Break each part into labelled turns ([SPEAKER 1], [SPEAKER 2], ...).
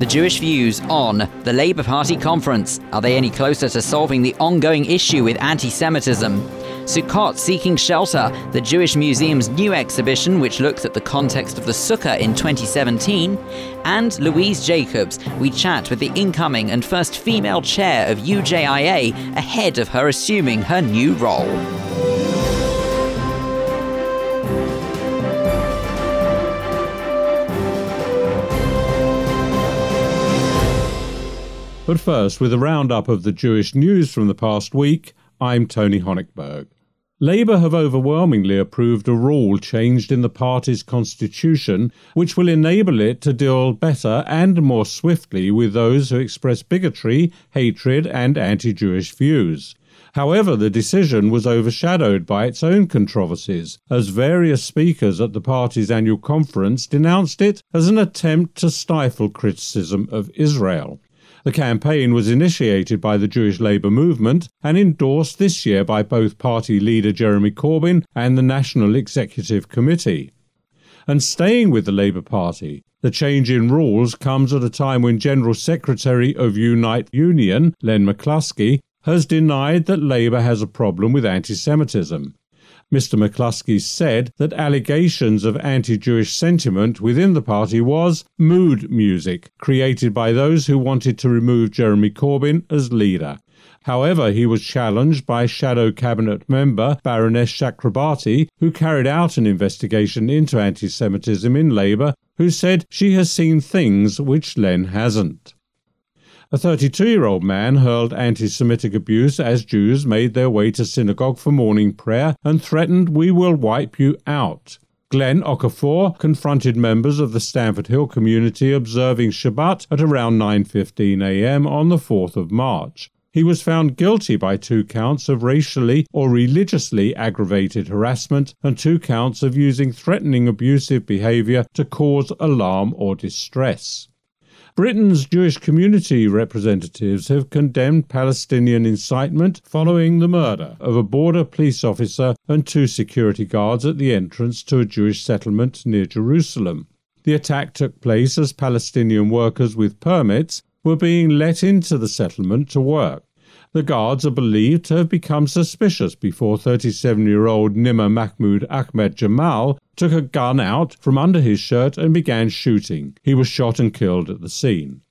[SPEAKER 1] The Jewish views on the Labour Party conference. Are they any closer to solving the ongoing issue with anti Semitism? Sukkot Seeking Shelter, the Jewish Museum's new exhibition, which looks at the context of the Sukkah in 2017. And Louise Jacobs, we chat with the incoming and first female chair of UJIA ahead of her assuming her new role.
[SPEAKER 2] But first, with a roundup of the Jewish news from the past week, I'm Tony Honigberg. Labour have overwhelmingly approved a rule changed in the party's constitution which will enable it to deal better and more swiftly with those who express bigotry, hatred, and anti Jewish views. However, the decision was overshadowed by its own controversies, as various speakers at the party's annual conference denounced it as an attempt to stifle criticism of Israel. The campaign was initiated by the Jewish Labour movement and endorsed this year by both party leader Jeremy Corbyn and the National Executive Committee. And staying with the Labour Party, the change in rules comes at a time when General Secretary of Unite Union, Len McCluskey, has denied that Labour has a problem with anti Semitism. Mr. McCluskey said that allegations of anti Jewish sentiment within the party was mood music created by those who wanted to remove Jeremy Corbyn as leader. However, he was challenged by shadow cabinet member Baroness Chakrabarti, who carried out an investigation into anti Semitism in Labour, who said she has seen things which Len hasn't. A 32 year old man hurled anti Semitic abuse as Jews made their way to synagogue for morning prayer and threatened, We will wipe you out. Glenn Okafor confronted members of the Stamford Hill community observing Shabbat at around 9:15 a.m. on the 4th of March. He was found guilty by two counts of racially or religiously aggravated harassment and two counts of using threatening abusive behavior to cause alarm or distress. Britain's Jewish community representatives have condemned Palestinian incitement following the murder of a border police officer and two security guards at the entrance to a Jewish settlement near Jerusalem. The attack took place as Palestinian workers with permits were being let into the settlement to work. The guards are believed to have become suspicious before 37 year old Nima Mahmoud Ahmed Jamal took a gun out from under his shirt and began shooting. He was shot and killed at the scene.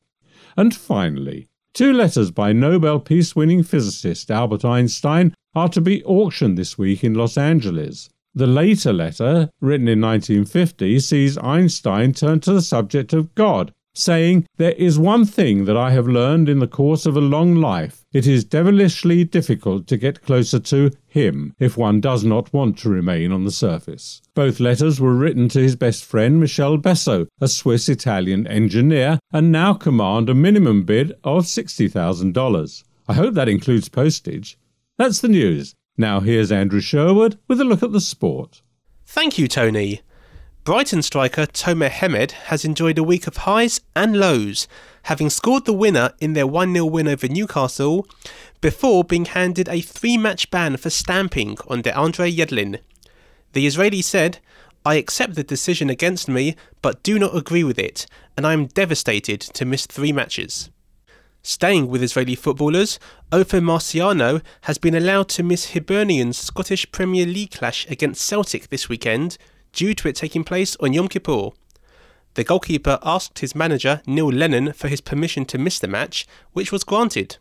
[SPEAKER 2] And finally, two letters by Nobel Peace winning physicist Albert Einstein are to be auctioned this week in Los Angeles. The later letter, written in 1950, sees Einstein turn to the subject of God saying, There is one thing that I have learned in the course of a long life. It is devilishly difficult to get closer to Him if one does not want to remain on the surface. Both letters were written to his best friend Michel Besso, a Swiss Italian engineer, and now command a minimum bid of $60,000. I hope that includes postage. That's the news. Now here's Andrew Sherwood with a look at the sport.
[SPEAKER 3] Thank you, Tony. Brighton striker Tomer Hemed has enjoyed a week of highs and lows, having scored the winner in their 1 0 win over Newcastle before being handed a three match ban for stamping on DeAndre Yedlin. The Israeli said, I accept the decision against me, but do not agree with it, and I am devastated to miss three matches. Staying with Israeli footballers, Ofer Marciano has been allowed to miss Hibernian's Scottish Premier League clash against Celtic this weekend due to it taking place on Yom Kippur. The goalkeeper asked his manager, Neil Lennon, for his permission to miss the match, which was granted.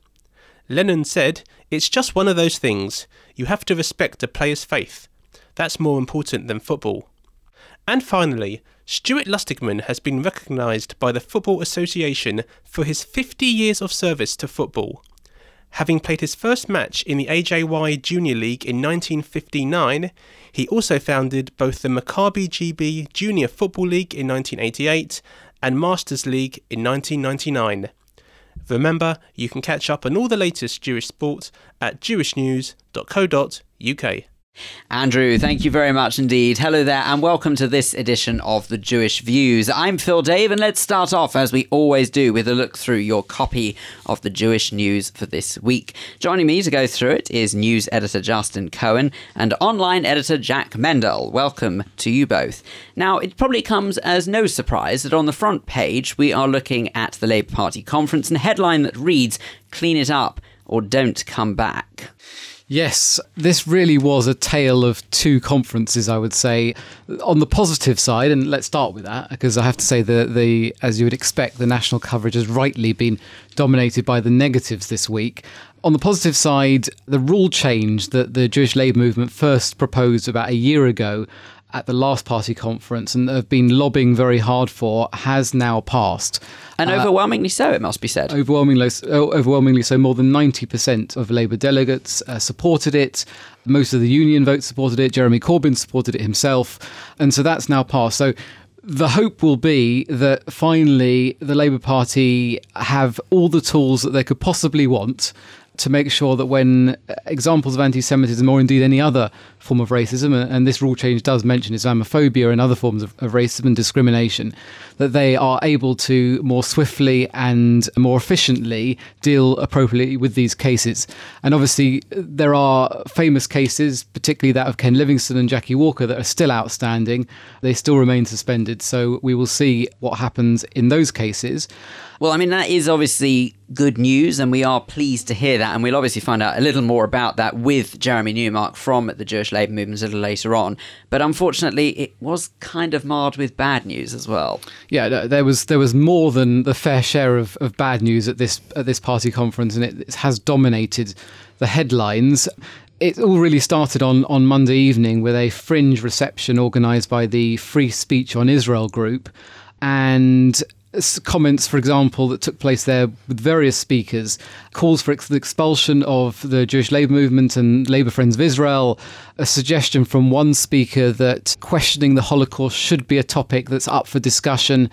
[SPEAKER 3] Lennon said, It's just one of those things. You have to respect a player's faith. That's more important than football. And finally, Stuart Lustigman has been recognised by the Football Association for his 50 years of service to football. Having played his first match in the AJY Junior League in 1959, he also founded both the Maccabi GB Junior Football League in 1988 and Masters League in 1999. Remember, you can catch up on all the latest Jewish sport at jewishnews.co.uk.
[SPEAKER 1] Andrew, thank you very much indeed. Hello there, and welcome to this edition of the Jewish Views. I'm Phil Dave, and let's start off, as we always do, with a look through your copy of the Jewish news for this week. Joining me to go through it is news editor Justin Cohen and online editor Jack Mendel. Welcome to you both. Now, it probably comes as no surprise that on the front page we are looking at the Labour Party conference and a headline that reads, Clean it up or don't come back.
[SPEAKER 4] Yes, this really was a tale of two conferences, I would say. On the positive side, and let's start with that, because I have to say that the, as you would expect, the national coverage has rightly been dominated by the negatives this week. On the positive side, the rule change that the Jewish Labour movement first proposed about a year ago at the last party conference and have been lobbying very hard for has now passed.
[SPEAKER 1] And uh, overwhelmingly so, it must be said.
[SPEAKER 4] Overwhelmingly, overwhelmingly so, more than 90% of Labour delegates uh, supported it. Most of the union votes supported it. Jeremy Corbyn supported it himself. And so that's now passed. So the hope will be that finally the Labour Party have all the tools that they could possibly want to make sure that when uh, examples of anti Semitism or indeed any other form of racism, uh, and this rule change does mention Islamophobia and other forms of, of, racism and discrimination, that they are able to more swiftly and more efficiently deal appropriately with these cases. And obviously, there are famous cases, particularly that of Ken Livingstone and Jackie Walker, that are still outstanding. They still remain suspended. So we will see what happens in those cases.
[SPEAKER 1] Well, I mean, that is obviously good news, and we are pleased to hear that. And we'll obviously find out a little more about that with Jeremy Newmark from the Jewish Labour Movement a little later on. But unfortunately, it was kind of marred with bad news as well.
[SPEAKER 4] Yeah, there was there was more than the fair share of, of bad news at this at this party conference, and it, it has dominated the headlines it all really started on, on Monday evening with a fringe reception organised by the Free Speech on Israel group. And comments, for example, that took place there with various speakers, calls for the expulsion of the Jewish Labour movement and Labour Friends of Israel, a suggestion from one speaker that questioning the Holocaust should be a topic that's up for discussion.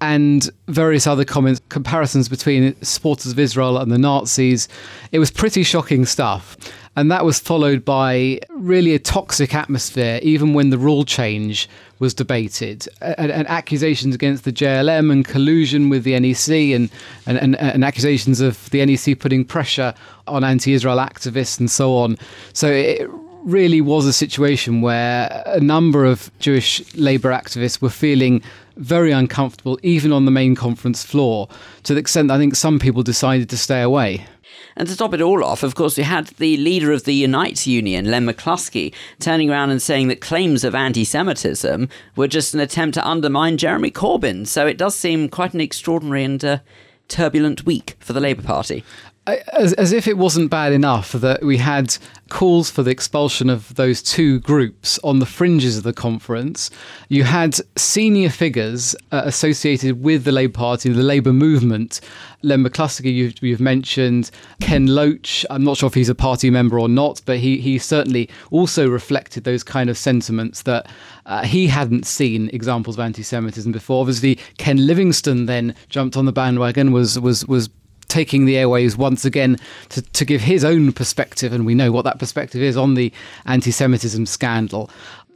[SPEAKER 4] And various other comments, comparisons between supporters of Israel and the Nazis. It was pretty shocking stuff. And that was followed by really a toxic atmosphere, even when the rule change was debated, and, and, accusations against the JLM and collusion with the NEC, and, and, and, and accusations of the NEC putting pressure on anti Israel activists and so on. So it really was a situation where a number of Jewish labour activists were feeling very uncomfortable, even on the main conference floor, to the extent that I think some people decided to stay away.
[SPEAKER 1] And to top it all off, of course, we had the leader of the Unite Union, Len McCluskey, turning around and saying that claims of anti Semitism were just an attempt to undermine Jeremy Corbyn. So it does seem quite an extraordinary and uh, turbulent week for the Labour Party.
[SPEAKER 4] As, as if it wasn't bad enough that we had calls for the expulsion of those two groups on the fringes of the conference. You had senior figures uh, associated with the Labour Party, the Labour movement. Len McCluskey, you've, you've, mentioned. Ken Loach, I'm not sure if he's a party member or not, but he, he certainly also reflected those kind of sentiments that uh, he hadn't seen examples of anti Semitism before. Obviously, Ken Livingstone then jumped on the bandwagon, was, was, was taking the airwaves once again to, to give his own perspective, and we know what that perspective is on the anti Semitism scandal.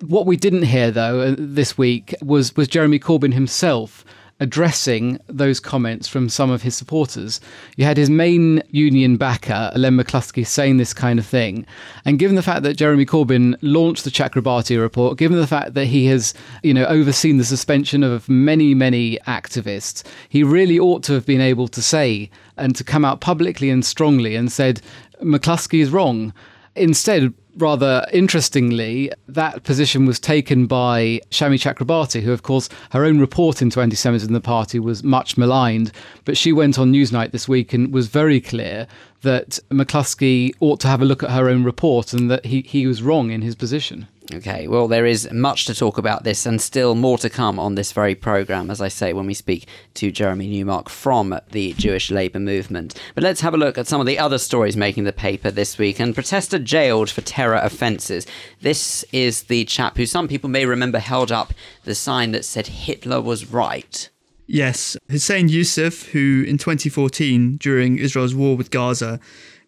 [SPEAKER 4] What we didn't hear, though, uh, this week was, was Jeremy Corbyn himself addressing those comments from some of his supporters. You had his main union backer, Len McCluskey, saying this kind of thing. And given the fact that Jeremy Corbyn launched the Chakrabarti report, given the fact that he has, you know, overseen the suspension of many, many activists, he really ought to have been able to say and to come out publicly and strongly and said, McCluskey is wrong. Instead, rather interestingly, that position was taken by Shami Chakrabarti, who, of course, her own report into anti Semitism in the party was much maligned. But she went on Newsnight this week and was very clear that McCluskey ought to have a look at her own report and that he, he was wrong in his position.
[SPEAKER 1] Okay, well, there is much to talk about this and still more to come on this very programme, as I say, when we speak to Jeremy Newmark from the Jewish Labour Movement. But let's have a look at some of the other stories making the paper this week. And protester jailed for terror offences. This is the chap who some people may remember held up the sign that said Hitler was right.
[SPEAKER 5] Yes, Hussein Yusuf, who in 2014, during Israel's war with Gaza,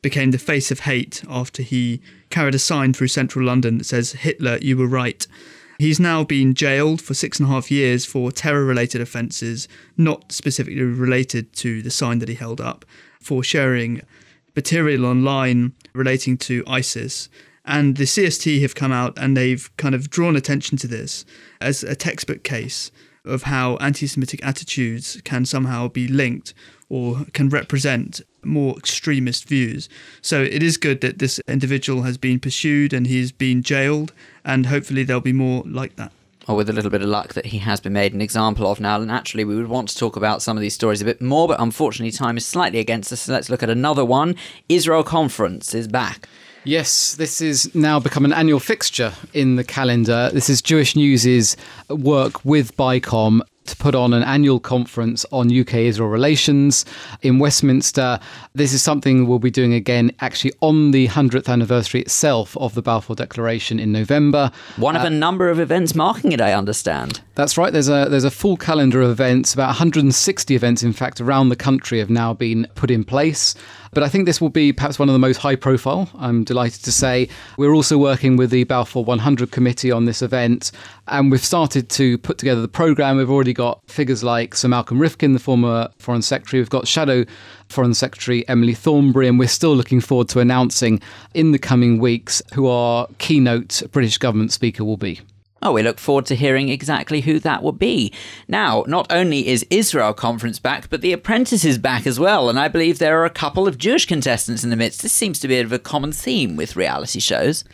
[SPEAKER 5] became the face of hate after he carried a sign through central London that says, Hitler, you were right. He's now been jailed for six and a half years for terror related offences, not specifically related to the sign that he held up, for sharing material online relating to ISIS. And the CST have come out and they've kind of drawn attention to this as a textbook case of how anti Semitic attitudes can somehow be linked or can represent more extremist views. So it is good that this individual has been pursued and he's been jailed, and hopefully there'll be more like that.
[SPEAKER 1] Or with a little bit of luck that he has been made an example of. Now, naturally, we would want to talk about some of these stories a bit more, but unfortunately, time is slightly against us. So let's look at another one. Israel Conference is back.
[SPEAKER 4] Yes, this is now become an annual fixture in the calendar. This is Jewish News's work with BICOM to put on an annual conference on UK Israel relations in Westminster. This is something we'll be doing again actually on the 100th anniversary itself of the Balfour Declaration in November.
[SPEAKER 1] One of uh, a number of events marking it, I understand.
[SPEAKER 4] That's right. There's a there's a full calendar of events. About 160 events, in fact, around the country have now been put in place. But I think this will be perhaps one of the most high profile, I'm delighted to say. We're also working with the Balfour 100 committee on this event, and we've started to put together the programme. We've already got figures like Sir Malcolm Rifkind, the former Foreign Secretary. We've got Shadow Foreign Secretary Emily Thornberry, and we're still looking forward to announcing in the coming weeks who our keynote British government speaker will be.
[SPEAKER 1] Oh, we look forward to hearing exactly who that will be. Now, not only is Israel Conference back, but The Apprentice is back as well, and I believe there are a couple of Jewish contestants in the midst. This seems to be a bit of a common theme with reality shows.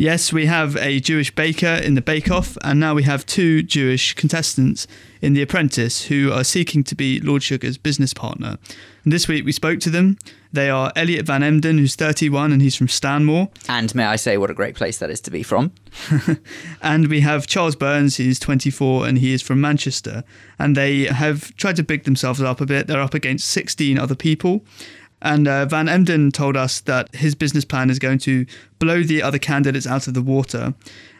[SPEAKER 5] Yes, we have a Jewish baker in the Bake Off, and now we have two Jewish contestants in The Apprentice who are seeking to be Lord Sugar's business partner. And this week we spoke to them. They are Elliot Van Emden, who's 31 and he's from Stanmore.
[SPEAKER 1] And may I say what a great place that is to be from?
[SPEAKER 5] and we have Charles Burns, who's 24 and he is from Manchester. And they have tried to big themselves up a bit. They're up against 16 other people. And uh, Van Emden told us that his business plan is going to blow the other candidates out of the water.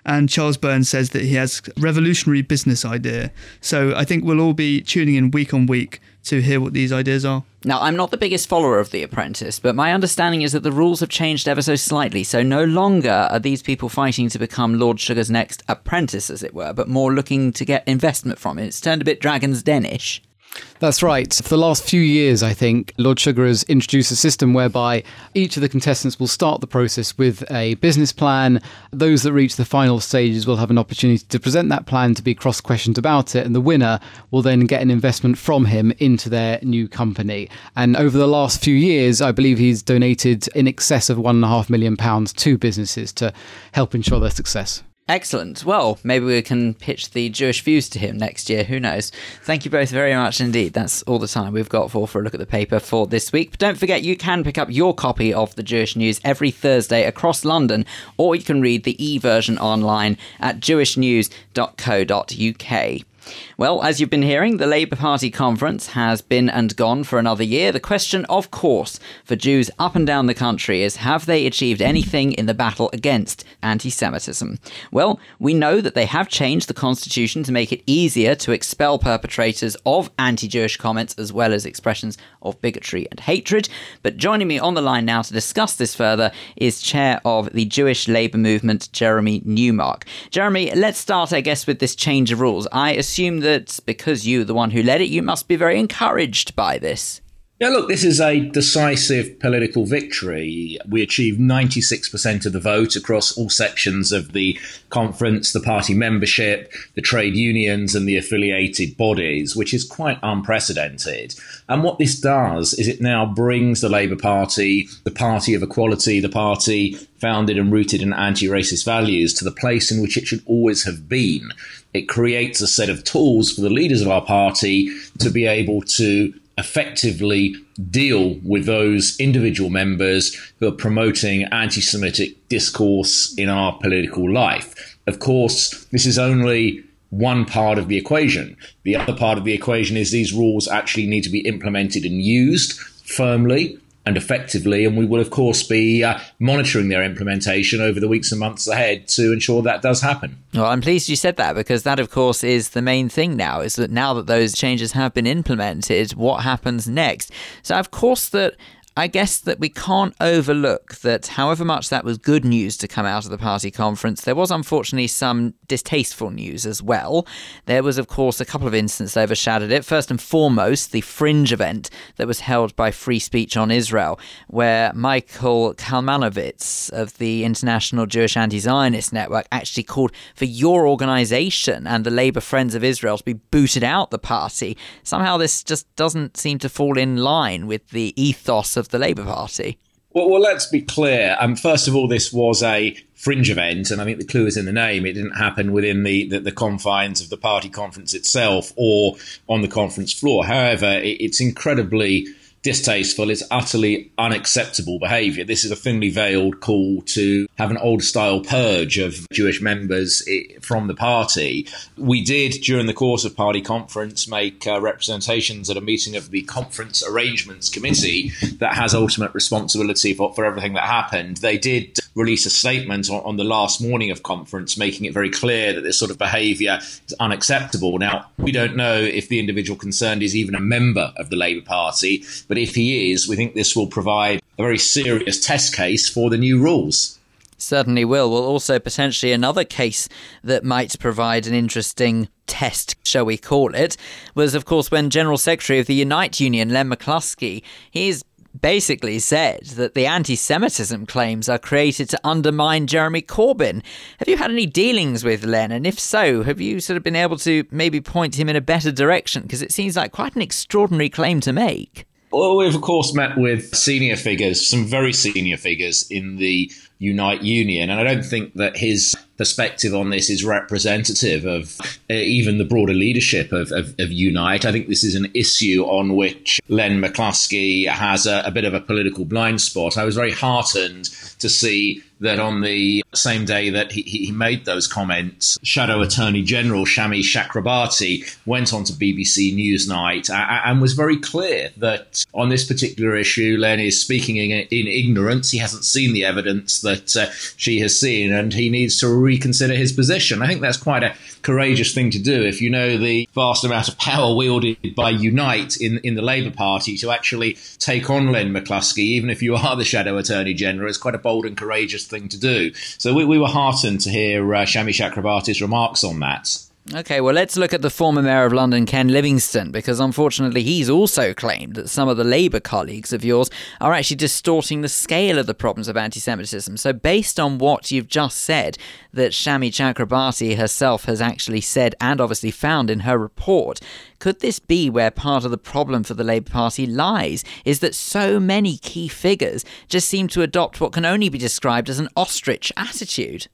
[SPEAKER 5] And Charles Burns says that he has revolutionary business idea. So I think we'll all be tuning in week on week to hear what these ideas are.
[SPEAKER 1] Now, I'm not the biggest follower of The Apprentice, but my understanding is that the rules have changed ever so slightly. So no longer are these people fighting to become Lord Sugar's next apprentice, as it were, but more looking to get investment from it. It's turned a bit Dragon's Den-ish.
[SPEAKER 4] That's right. For the last few years, I think Lord Sugar has introduced a system whereby each of the contestants will start the process with a business plan. Those that reach the final stages will have an opportunity to present that plan to be cross questioned about it, and the winner will then get an investment from him into their new company. And over the last few years, I believe he's donated in excess of one and a half million pounds to businesses to help ensure their success.
[SPEAKER 1] Excellent. Well, maybe we can pitch the Jewish views to him next year. Who knows? Thank you both very much indeed. That's all the time we've got for for a look at the paper for this week. But don't forget, you can pick up your copy of the Jewish News every Thursday across London, or you can read the e version online at jewishnews.co.uk. Well, as you've been hearing, the Labour Party conference has been and gone for another year. The question, of course, for Jews up and down the country is have they achieved anything in the battle against anti Semitism? Well, we know that they have changed the constitution to make it easier to expel perpetrators of anti Jewish comments as well as expressions of bigotry and hatred. But joining me on the line now to discuss this further is chair of the Jewish Labour Movement, Jeremy Newmark. Jeremy, let's start, I guess, with this change of rules. I assume that because you, the one who led it, you must be very encouraged by this.
[SPEAKER 6] Yeah, look, this is a decisive political victory. We achieved 96% of the vote across all sections of the conference, the party membership, the trade unions, and the affiliated bodies, which is quite unprecedented. And what this does is it now brings the Labour Party, the party of equality, the party founded and rooted in anti racist values, to the place in which it should always have been. It creates a set of tools for the leaders of our party to be able to effectively deal with those individual members who are promoting anti Semitic discourse in our political life. Of course, this is only one part of the equation. The other part of the equation is these rules actually need to be implemented and used firmly and effectively. And we will, of course, be uh, monitoring their implementation over the weeks and months ahead to ensure that does happen.
[SPEAKER 1] Well, I'm pleased you said that because that, of course, is the main thing now is that now that those changes have been implemented, what happens next? So, of course, that I guess that we can't overlook that however much that was good news to come out of the party conference, there was unfortunately some distasteful news as well. There was, of course, a couple of incidents that overshadowed it. First and foremost, the fringe event that was held by Free Speech on Israel, where Michael Kalmanovitz of the International Jewish Anti Zionist Network actually called for your organization and the Labour Friends of Israel to be booted out the party. Somehow this just doesn't seem to fall in line with the ethos of the Labour Party.
[SPEAKER 6] Well, well, let's be clear. Um, first of all, this was a fringe event, and I think the clue is in the name. It didn't happen within the, the, the confines of the party conference itself or on the conference floor. However, it, it's incredibly distasteful. It's utterly unacceptable behaviour. This is a thinly veiled call to have an old style purge of Jewish members from the party. We did, during the course of party conference, make uh, representations at a meeting of the conference arrangements committee that has ultimate responsibility for, for everything that happened. They did release a statement on, on the last morning of conference making it very clear that this sort of behaviour is unacceptable. Now, we don't know if the individual concerned is even a member of the Labour Party, but if he is, we think this will provide a very serious test case for the new rules.
[SPEAKER 1] Certainly will. Well, also potentially another case that might provide an interesting test, shall we call it, was of course when General Secretary of the Unite Union, Len McCluskey, he's basically said that the anti Semitism claims are created to undermine Jeremy Corbyn. Have you had any dealings with Len? And if so, have you sort of been able to maybe point him in a better direction? Because it seems like quite an extraordinary claim to make.
[SPEAKER 6] Well, we've of course met with senior figures, some very senior figures in the Unite Union, and I don't think that his perspective on this is representative of uh, even the broader leadership of, of, of, Unite. I think this is an issue on which Len McCluskey has a, a bit of a political blind spot. I was very heartened to see that on the same day that he, he made those comments, Shadow Attorney General Shami Chakrabarti went on to BBC Newsnight and was very clear that on this particular issue, Len is speaking in, in ignorance. He hasn't seen the evidence that uh, she has seen, and he needs to reconsider his position. I think that's quite a courageous thing to do if you know the vast amount of power wielded by Unite in, in the Labour Party to actually take on Len McCluskey, even if you are the Shadow Attorney General. It's quite a bold and courageous thing to do. So we, we were heartened to hear uh, Shami Chakrabarti's remarks on that.
[SPEAKER 1] Okay, well, let's look at the former Mayor of London, Ken Livingstone, because unfortunately he's also claimed that some of the Labour colleagues of yours are actually distorting the scale of the problems of anti Semitism. So, based on what you've just said, that Shami Chakrabarti herself has actually said and obviously found in her report, could this be where part of the problem for the Labour Party lies? Is that so many key figures just seem to adopt what can only be described as an ostrich attitude?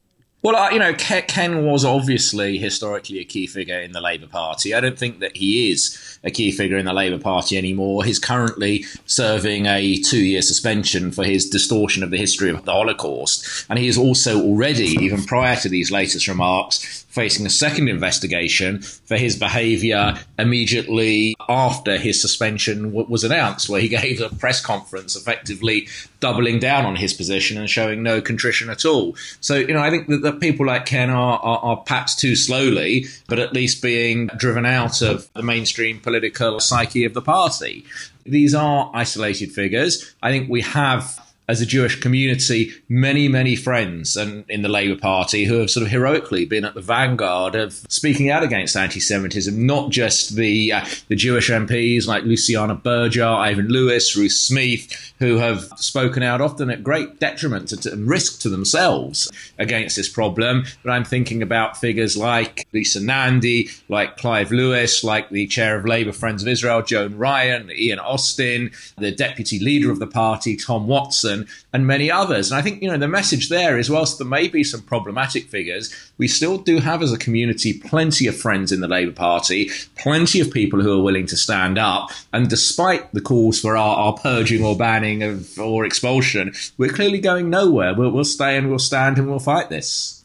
[SPEAKER 6] Well, you know, Ken was obviously historically a key figure in the Labour Party. I don't think that he is a key figure in the Labour Party anymore. He's currently serving a two year suspension for his distortion of the history of the Holocaust. And he is also already, even prior to these latest remarks, facing a second investigation for his behaviour immediately after his suspension w- was announced, where he gave a press conference effectively doubling down on his position and showing no contrition at all. So, you know, I think that, that people like Ken are, are, are perhaps too slowly, but at least being driven out of the mainstream political psyche of the party. These are isolated figures. I think we have as a Jewish community, many, many friends and in the Labour Party who have sort of heroically been at the vanguard of speaking out against anti-Semitism. Not just the uh, the Jewish MPs like Luciana Berger, Ivan Lewis, Ruth Smeeth, who have spoken out often at great detriment and risk to themselves against this problem. But I'm thinking about figures like Lisa Nandy, like Clive Lewis, like the chair of Labour Friends of Israel, Joan Ryan, Ian Austin, the deputy leader of the party, Tom Watson and many others. And I think, you know, the message there is whilst there may be some problematic figures, we still do have as a community plenty of friends in the Labour Party, plenty of people who are willing to stand up. And despite the calls for our, our purging or banning of, or expulsion, we're clearly going nowhere. We'll, we'll stay and we'll stand and we'll fight this.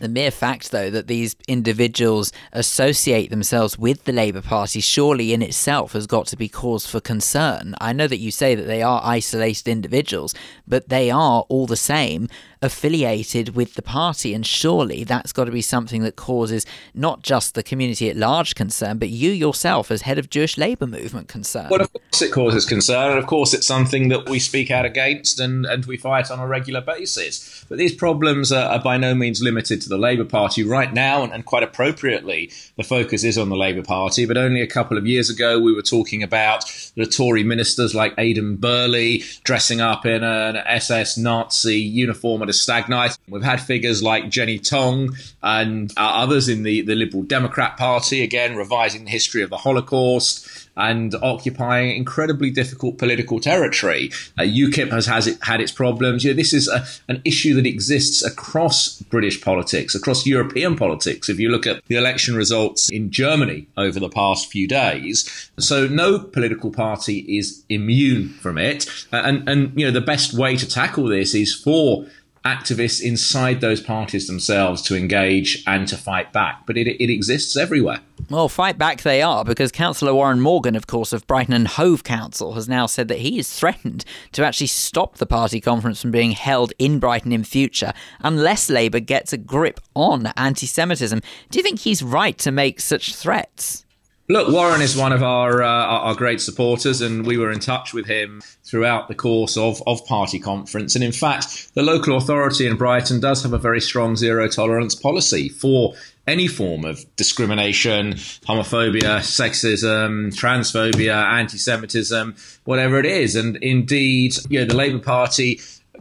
[SPEAKER 1] The mere fact, though, that these individuals associate themselves with the Labour Party surely in itself has got to be cause for concern. I know that you say that they are isolated individuals, but they are all the same affiliated with the party. And surely that's got to be something that causes not just the community at large concern, but you yourself as head of Jewish Labour movement concern.
[SPEAKER 6] Well, of course it causes concern, and of course it's something that we speak out against and, and we fight on a regular basis. But these problems are, are by no means limited to the Labour Party right now, and, and quite appropriately, the focus is on the Labour Party. But only a couple of years ago, we were talking about the Tory ministers like Aidan Burley dressing up in an SS Nazi uniform at a stag night. We've had figures like Jenny Tonge and uh, others in the, the Liberal Democrat Party, again, revising the history of the Holocaust and occupying incredibly difficult political territory. Uh, UKIP has, has it, had its problems. You know, this is a, an issue that exists across British politics, across European politics. If you look at the election results in Germany over the past few days, so no political party is immune from it. And, and you know, the best way to tackle this is for activists inside those parties themselves to engage and to fight back. But it, it exists everywhere.
[SPEAKER 1] Well, fight back they are because Councillor Warren Morgan, of course, of Brighton and Hove Council, has now said that he is threatened to actually stop the party conference from being held in Brighton in future unless Labour gets a grip on anti Semitism. Do you think he's right to make such threats?
[SPEAKER 6] Look, Warren is one of our, uh, our great supporters, and we were in touch with him throughout the course of, of party conference. And in fact, the local authority in Brighton does have a very strong zero tolerance policy for any form of discrimination, homophobia, sexism, transphobia, anti Semitism, whatever it is. And indeed, you know, the Labour Party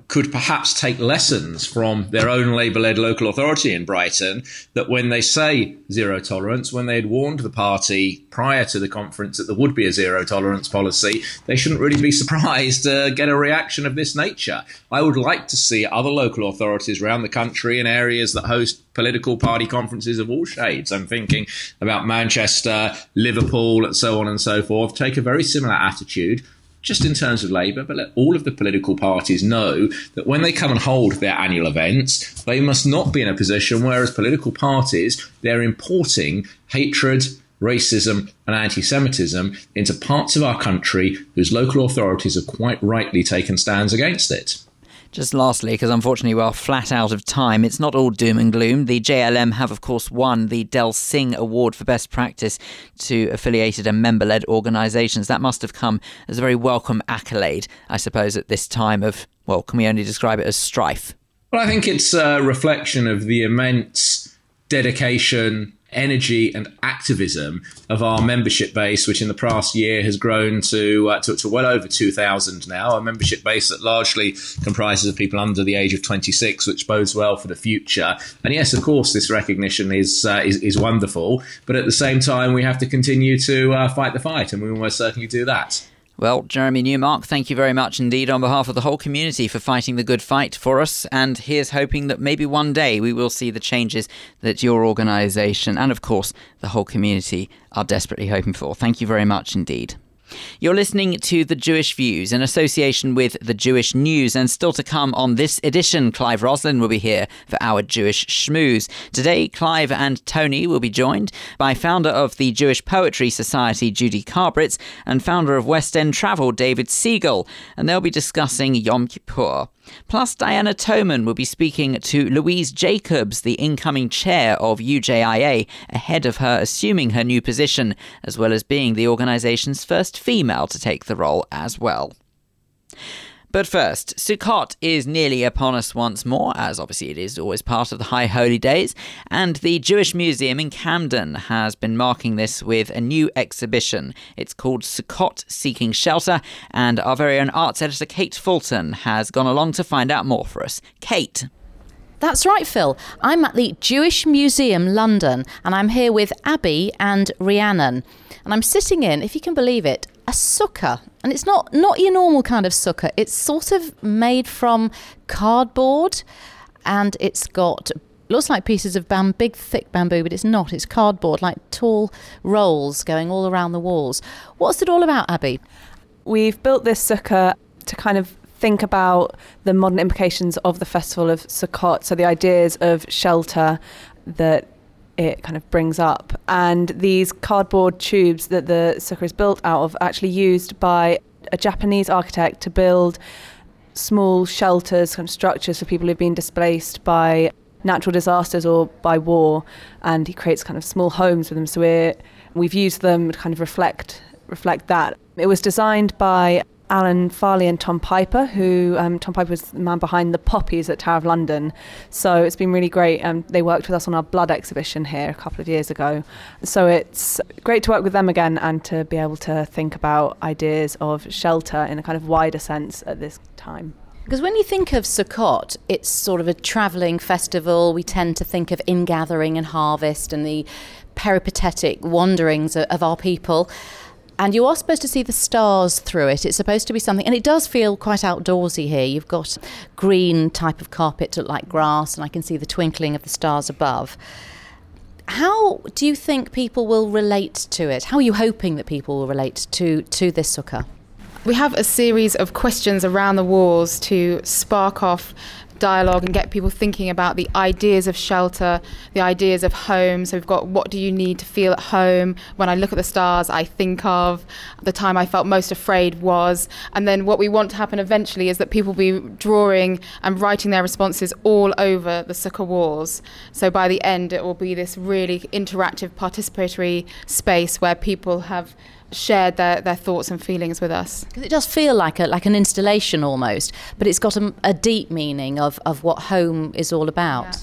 [SPEAKER 6] could perhaps take lessons from their own Labour led local authority in Brighton that when they say zero tolerance, when they had warned the party prior to the conference that there would be a zero tolerance policy, they shouldn't really be surprised to get a reaction of this nature. I would like to see other local authorities around the country in areas that host political party conferences of all shades. I'm thinking about Manchester, Liverpool, and so on and so forth, take a very similar attitude just in terms of Labour, but let all of the political parties know that when they come and hold their annual events, they must not be in a position where, as political parties, they're importing hatred, racism, and anti Semitism into parts of our country whose local authorities have quite rightly taken stands against it.
[SPEAKER 1] Just lastly, because unfortunately we're flat out of time, it's not all doom and gloom. The JLM have, of course, won the Del Singh Award for Best Practice to affiliated and member led organisations. That must have come as a very welcome accolade, I suppose, at this time of, well, can we only describe it as strife?
[SPEAKER 6] Well, I think it's a reflection of the immense dedication, energy and activism of our membership base, which in the past year has grown to, uh, to, to, well over 2,000 now, a membership base that largely comprises of people under the age of 26, which bodes well for the future. And yes, of course, this recognition is, uh, is, is, wonderful, but at the same time, we have to continue to uh, fight the fight, and we will most certainly do that.
[SPEAKER 1] Well, Jeremy Newmark, thank you very much indeed on behalf of the whole community for fighting the good fight for us. And here's hoping that maybe one day we will see the changes that your organisation and, of course, the whole community are desperately hoping for. Thank you very much indeed. You're listening to The Jewish Views in association with The Jewish News, and still to come on this edition, Clive Roslin will be here for our Jewish Schmooze. Today, Clive and Tony will be joined by founder of the Jewish Poetry Society, Judy Carbritz, and founder of West End Travel, David Siegel, and they'll be discussing Yom Kippur. Plus, Diana Toman will be speaking to Louise Jacobs, the incoming chair of UJIA, ahead of her assuming her new position, as well as being the organisation's first female to take the role as well. But first, Sukkot is nearly upon us once more, as obviously it is always part of the High Holy Days, and the Jewish Museum in Camden has been marking this with a new exhibition. It's called Sukkot Seeking Shelter, and our very own arts editor Kate Fulton has gone along to find out more for us. Kate.
[SPEAKER 7] That's right, Phil. I'm at the Jewish Museum London, and I'm here with Abby and Rhiannon. And I'm sitting in, if you can believe it, a sukkah. And it's not, not your normal kind of sukkah. It's sort of made from cardboard and it's got looks like pieces of bam, big thick bamboo, but it's not. It's cardboard, like tall rolls going all around the walls. What's it all about, Abby?
[SPEAKER 8] We've built this sukkah to kind of think about the modern implications of the festival of Sukkot. So the ideas of shelter that it kind of brings up. And these cardboard tubes that the sukkah is built out of actually used by a Japanese architect to build small shelters, kind of structures for people who've been displaced by natural disasters or by war, and he creates kind of small homes for them. So we're, we've used them to kind of reflect reflect that. It was designed by Alan Farlie and Tom Piper, who um, Tom Piper was the man behind the poppies at Tower of London. So it's been really great. Um, they worked with us on our blood exhibition here a couple of years ago. So it's great to work with them again and to be able to think about ideas of shelter in a kind of wider sense at this time.
[SPEAKER 7] Because when you think of Sukkot, it's sort of a travelling festival. We tend to think of ingathering and harvest and the peripatetic wanderings of our people and you are supposed to see the stars through it. It's supposed to be something, and it does feel quite outdoorsy here. You've got green type of carpet to look like grass, and I can see the twinkling of the stars above. How do you think people will relate to it? How are you hoping that people will relate to, to this sukkah?
[SPEAKER 9] We have a series of questions around the walls to spark off dialogue and get people thinking about the ideas of shelter, the ideas of home. So we've got what do you need to feel at home? When I look at the stars, I think of the time I felt most afraid was. And then what we want to happen eventually is that people be drawing and writing their responses all over the sukkah walls. So by the end, it will be this really interactive, participatory space where people have shared their, their thoughts and feelings with us.
[SPEAKER 7] Because it does feel like a like an installation almost, but it's got a, a deep meaning of, of what home is all about. Yeah.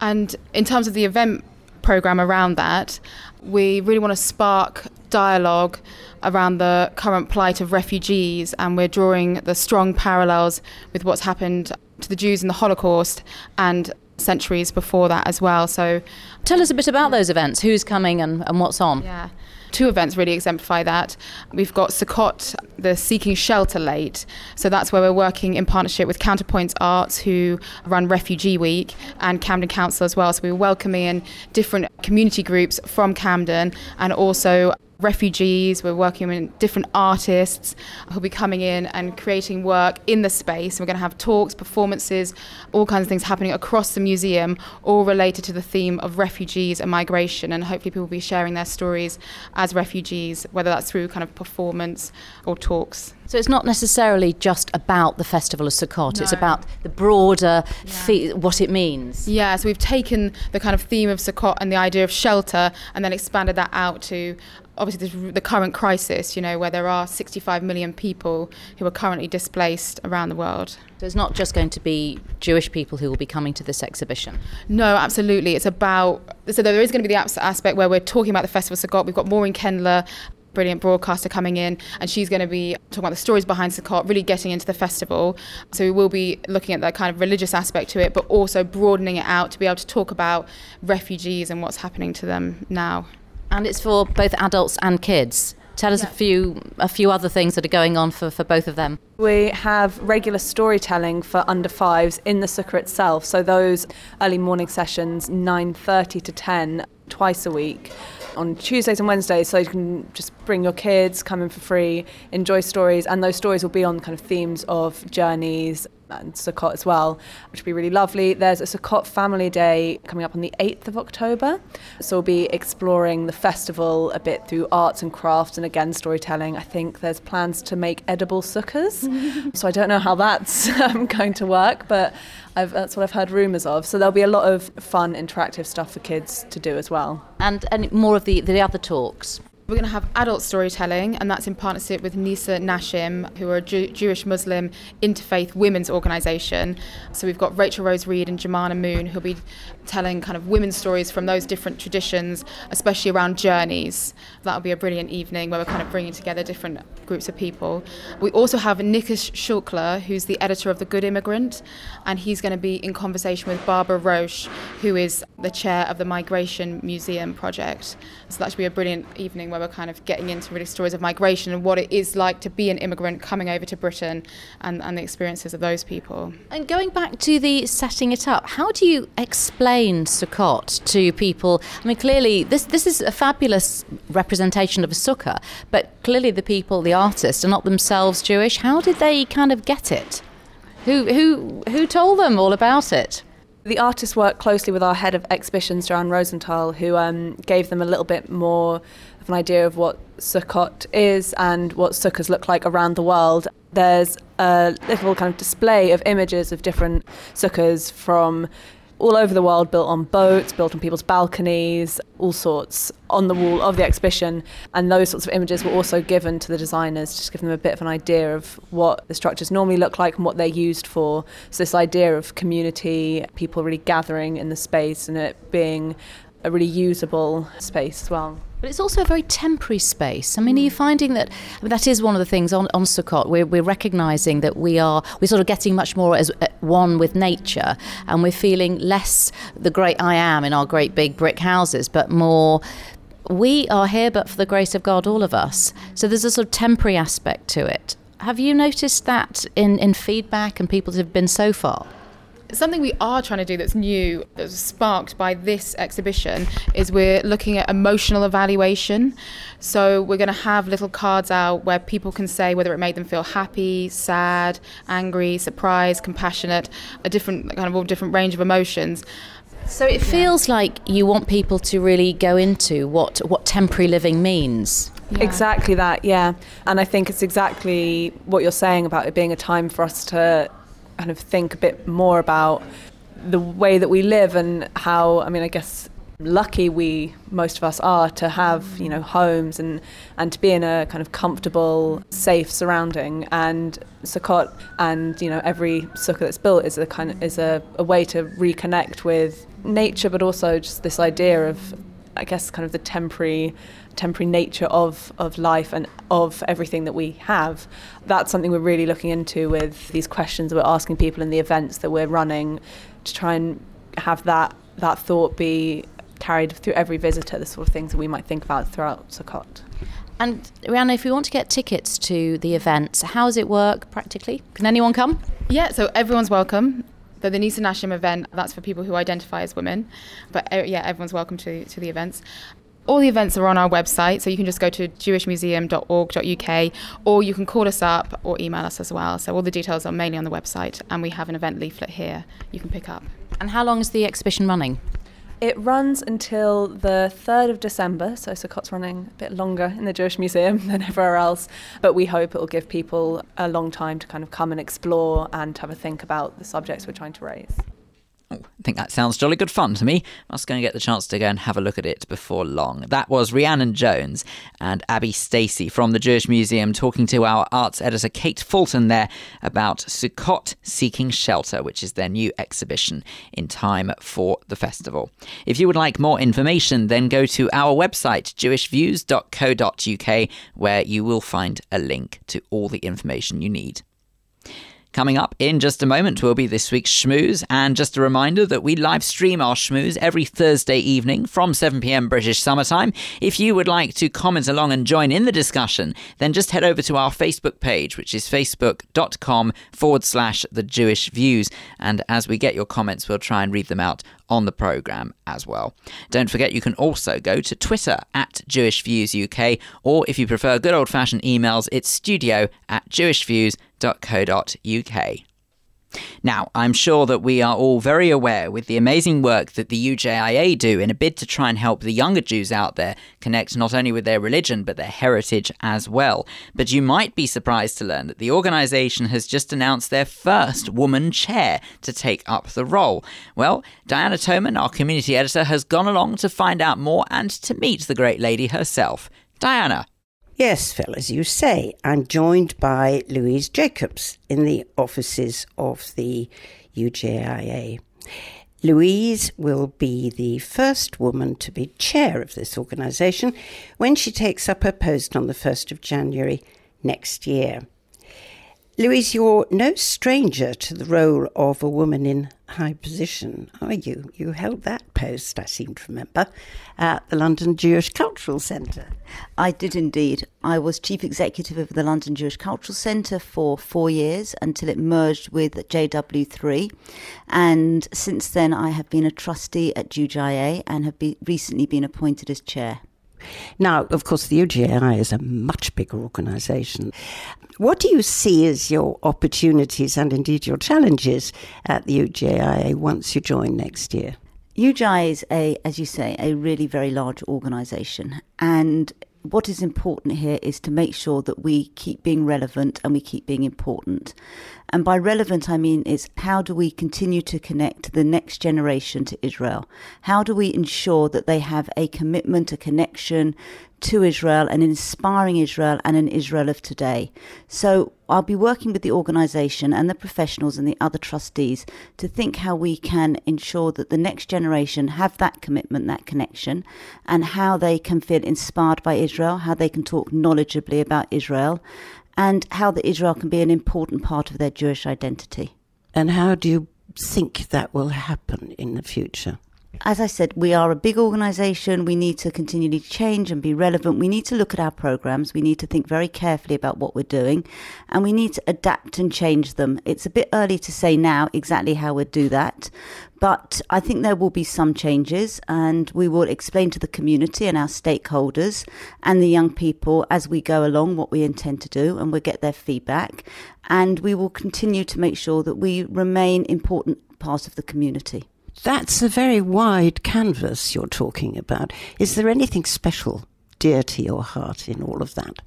[SPEAKER 9] And in terms of the event program around that, we really want to spark dialogue around the current plight of refugees, and we're drawing the strong parallels with what's happened to the Jews in the Holocaust and centuries before that as well. So,
[SPEAKER 7] tell us a bit about those events. Who's coming and, and what's on?
[SPEAKER 9] Yeah. Two events really exemplify that. We've got Sukkot, the Seeking Shelter Late. So that's where we're working in partnership with Counterpoints Arts, who run Refugee Week, and Camden Council as well. So we're welcoming in different community groups from Camden and also refugees. We're working with different artists who'll be coming in and creating work in the space. We're going to have talks, performances, all kinds of things happening across the museum, all related to the theme of refugees and migration. And hopefully, people will be sharing their stories as refugees, whether that's through kind of performance or talks.
[SPEAKER 7] So it's not necessarily just about the Festival of Sukkot, no. it's about the broader, yeah. fe- what it means.
[SPEAKER 9] Yeah, so we've taken the kind of theme of Sukkot and the idea of shelter and then expanded that out to obviously the current crisis, you know, where there are 65 million people who are currently displaced around the world.
[SPEAKER 7] So it's not just going to be Jewish people who will be coming to this exhibition.
[SPEAKER 9] No, absolutely. It's about so there is going to be the aspect where we're talking about the Festival of Sukkot. We've got Maureen Kendler brilliant broadcaster coming in, and she's going to be talking about the stories behind Sukkot, really getting into the festival. So we will be looking at that kind of religious aspect to it, but also broadening it out to be able to talk about refugees and what's happening to them now.
[SPEAKER 7] And it's for both adults and kids. Tell us yeah. a few a few other things that are going on for, for both of them.
[SPEAKER 8] We have regular storytelling for under fives in the sukkah itself. So those early morning sessions, nine thirty to ten, twice a week on Tuesdays and Wednesdays, so you can just bring your kids, come in for free, enjoy stories, and those stories will be on kind of themes of journeys, and Sukkot as well, which would be really lovely. There's a Sukkot Family Day coming up on the 8th of October. So we'll be exploring the festival a bit through arts and crafts and again storytelling. I think there's plans to make edible sukkahs. so I don't know how that's um, going to work, but I've, that's what I've heard rumours of. So there'll be a lot of fun, interactive stuff for kids to do as well.
[SPEAKER 7] And, and more of the, the other talks.
[SPEAKER 9] We're going to have adult storytelling, and that's in partnership with Nisa Nashim, who are a Jew- Jewish Muslim interfaith women's organisation. So we've got Rachel Rose Reid and Jamana Moon, who'll be telling kind of women's stories from those different traditions, especially around journeys. That'll be a brilliant evening where we're kind of bringing together different groups of people. We also have Nikesh Shukla, who's the editor of The Good Immigrant, and he's going to be in conversation with Barbara Roche, who is the chair of the Migration Museum project. So that should be a brilliant evening where we're kind of getting into really stories of migration and what it is like to be an immigrant coming over to Britain and, and the experiences of those people.
[SPEAKER 7] And going back to the setting it up, how do you explain Sukkot to people? I mean, clearly, this, this is a fabulous representation of a sukkah, but clearly the people, the artists, are not themselves Jewish. How did they kind of get it? Who, who, who told them all about it?
[SPEAKER 8] The artists worked closely with our head of exhibitions, Joanne Rosenthal, who um, gave them a little bit more of an idea of what Sukkot is and what sukkahs look like around the world. There's a little kind of display of images of different sukkahs from all over the world, built on boats, built on people's balconies, all sorts on the wall of the exhibition. And those sorts of images were also given to the designers, just give them a bit of an idea of what the structures normally look like and what they're used for. So, this idea of community, people really gathering in the space and it being a really usable space as well.
[SPEAKER 7] But it's also a very temporary space. I mean, are you finding that I mean, that is one of the things on, on Sukkot? We're, we're recognizing that we are we're sort of getting much more as uh, one with nature, and we're feeling less the great I am in our great big brick houses, but more we are here, but for the grace of God, all of us. So there's a sort of temporary aspect to it. Have you noticed that in, in feedback and people that have been so far?
[SPEAKER 9] Something we are trying to do that's new, that's sparked by this exhibition, is we're looking at emotional evaluation. So we're going to have little cards out where people can say whether it made them feel happy, sad, angry, surprised, compassionate, a different kind of all different range of emotions.
[SPEAKER 7] So it feels yeah. like you want people to really go into what what temporary living means.
[SPEAKER 8] Yeah. Exactly that, yeah. And I think it's exactly what you're saying about it being a time for us to kind of think a bit more about the way that we live and how, I mean, I guess lucky we most of us are to have you know homes and and to be in a kind of comfortable safe surrounding. And Sukkot and you know every sukkah that's built is a kind of is a, a way to reconnect with nature but also just this idea of I guess kind of the temporary temporary nature of, of life and of everything that we have. That's something we're really looking into with these questions that we're asking people in the events that we're running to try and have that that thought be carried through every visitor, the sort of things that we might think about throughout Sukkot.
[SPEAKER 7] And Rhiannon, if we want to get tickets to the events, how does it work practically? Can anyone come?
[SPEAKER 9] Yeah, so everyone's welcome. The, the Nisa Nashim event, that's for people who identify as women. But uh, yeah, everyone's welcome to, to the events all the events are on our website, so you can just go to jewishmuseum.org.uk or you can call us up or email us as well. So all the details are mainly on the website, and we have an event leaflet here you can pick up.
[SPEAKER 7] And how long is the exhibition running?
[SPEAKER 8] It runs until the 3rd of December, so Sukkot's running a bit longer in the Jewish Museum than everywhere else. But we hope it will give people a long time to kind of come and explore and have a think about the subjects we're trying to raise.
[SPEAKER 1] Oh, I think that sounds jolly good fun to me. I was going to get the chance to go and have a look at it before long. That was Rhiannon Jones and Abby Stacey from the Jewish Museum talking to our arts editor Kate Fulton there about Sukkot Seeking Shelter, which is their new exhibition in time for the festival. If you would like more information, then go to our website, jewishviews.co.uk, where you will find a link to all the information you need. Coming up in just a moment will be this week's Schmooze, and just a reminder that we live stream our Schmooze every Thursday evening from 7pm British summertime. If you would like to comment along and join in the discussion, then just head over to our Facebook page, which is facebook.com forward slash the Jewish Views. And as we get your comments, we'll try and read them out on the programme as well. Don't forget you can also go to Twitter at Jewish Views UK, or if you prefer good old fashioned emails, it's studio at jewishviews.co.uk. Now, I'm sure that we are all very aware with the amazing work that the UJIA do in a bid to try and help the younger Jews out there connect not only with their religion but their heritage as well. But you might be surprised to learn that the organisation has just announced their first woman chair to take up the role. Well, Diana Toman, our community editor, has gone along to find out more and to meet the great lady herself. Diana,
[SPEAKER 10] Yes, Phil, as you say, I'm joined by Louise Jacobs in the offices of the UJIA. Louise will be the first woman to be chair of this organisation when she takes up her post on the 1st of January next year. Louise, you're no stranger to the role of a woman in high position, are you? You held that post, I seem to remember, at the London Jewish Cultural Centre.
[SPEAKER 11] I did indeed. I was chief executive of the London Jewish Cultural Centre for four years until it merged with JW3. And since then, I have been a trustee at UJIA and have be- recently been appointed as chair.
[SPEAKER 10] Now, of course, the UJI is a much bigger organisation. What do you see as your opportunities and indeed your challenges at the UJIA once you join next year?
[SPEAKER 11] UJI is a, as you say, a really very large organisation, and what is important here is to make sure that we keep being relevant and we keep being important. And by relevant, I mean is how do we continue to connect the next generation to Israel? How do we ensure that they have a commitment, a connection to Israel, and inspiring Israel and an Israel of today? So I'll be working with the organisation and the professionals and the other trustees to think how we can ensure that the next generation have that commitment, that connection, and how they can feel inspired by Israel, how they can talk knowledgeably about Israel and how that Israel can be an important part of their Jewish identity.
[SPEAKER 10] And how do you think that will happen in the future?
[SPEAKER 11] As I said, we are a big organisation. We need to continually change and be relevant. We need to look at our programmes. We need to think very carefully about what we're doing and we need to adapt and change them. It's a bit early to say now exactly how we'll do that, but I think there will be some changes and we will explain to the community and our stakeholders and the young people as we go along what we intend to do and we'll get their feedback. And we will continue to make sure that we remain important part of the community.
[SPEAKER 10] That's a very wide canvas you're talking about. Is there anything special dear to your heart in all of that?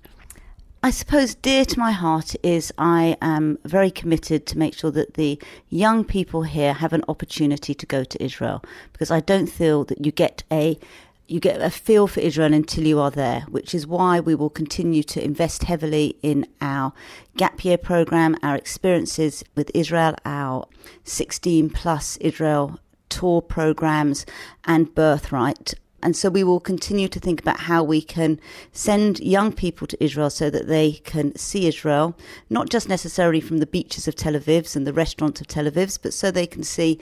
[SPEAKER 11] I suppose dear to my heart is I am very committed to make sure that the young people here have an opportunity to go to Israel because I don't feel that you get a you get a feel for Israel until you are there, which is why we will continue to invest heavily in our gap year program, our experiences with Israel, our 16 plus Israel tour programs and birthright. And so we will continue to think about how we can send young people to Israel so that they can see Israel, not just necessarily from the beaches of Tel Aviv and the restaurants of Tel Aviv, but so they can see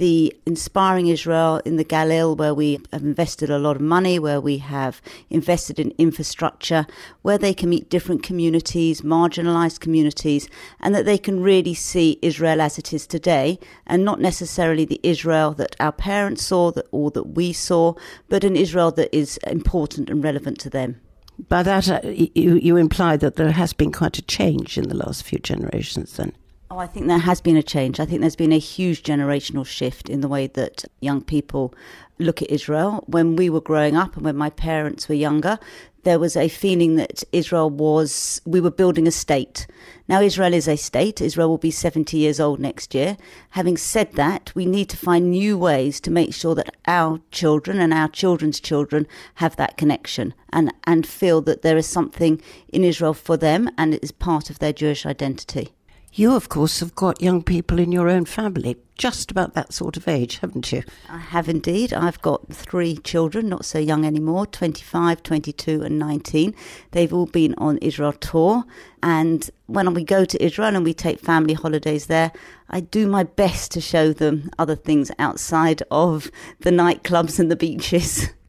[SPEAKER 11] the inspiring Israel in the Galil, where we have invested a lot of money, where we have invested in infrastructure, where they can meet different communities, marginalized communities, and that they can really see Israel as it is today, and not necessarily the Israel that our parents saw that, or that we saw, but an Israel that is important and relevant to them.
[SPEAKER 10] By that, uh, you, you imply that there has been quite a change in the last few generations, then.
[SPEAKER 11] Oh, I think there has been a change. I think there's been a huge generational shift in the way that young people look at Israel. When we were growing up and when my parents were younger, there was a feeling that Israel was, we were building a state. Now, Israel is a state. Israel will be 70 years old next year. Having said that, we need to find new ways to make sure that our children and our children's children have that connection and, and feel that there is something in Israel for them and it is part of their Jewish identity.
[SPEAKER 10] You, of course, have got young people in your own family, just about that sort of age, haven't you?
[SPEAKER 11] I have indeed. I've got three children, not so young anymore 25, 22, and 19. They've all been on Israel tour. And when we go to Israel and we take family holidays there, I do my best to show them other things outside of the nightclubs and the beaches.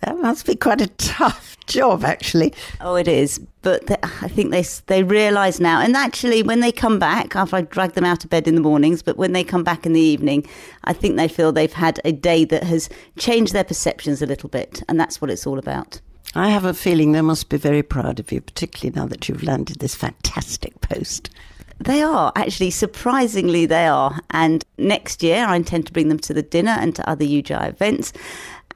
[SPEAKER 10] That must be quite a tough job, actually.
[SPEAKER 11] Oh, it is. But they, I think they they realise now, and actually, when they come back after I drag them out of bed in the mornings, but when they come back in the evening, I think they feel they've had a day that has changed their perceptions a little bit, and that's what it's all about.
[SPEAKER 10] I have a feeling they must be very proud of you, particularly now that you've landed this fantastic post.
[SPEAKER 11] They are, actually, surprisingly, they are. And next year, I intend to bring them to the dinner and to other UJIA events.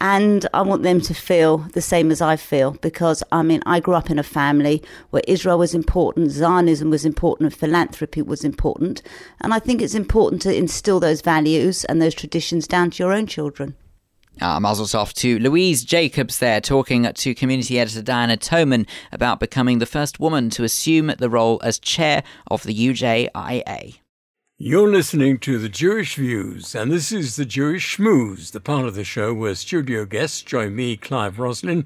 [SPEAKER 11] And I want them to feel the same as I feel because I mean, I grew up in a family where Israel was important, Zionism was important, philanthropy was important. And I think it's important to instill those values and those traditions down to your own children.
[SPEAKER 1] Uh, mazel tov to Louise Jacobs there, talking to community editor Diana Toman about becoming the first woman to assume the role as chair of the UJIA.
[SPEAKER 12] You're listening to The Jewish Views, and this is The Jewish Schmooze, the part of the show where studio guests join me, Clive Roslin,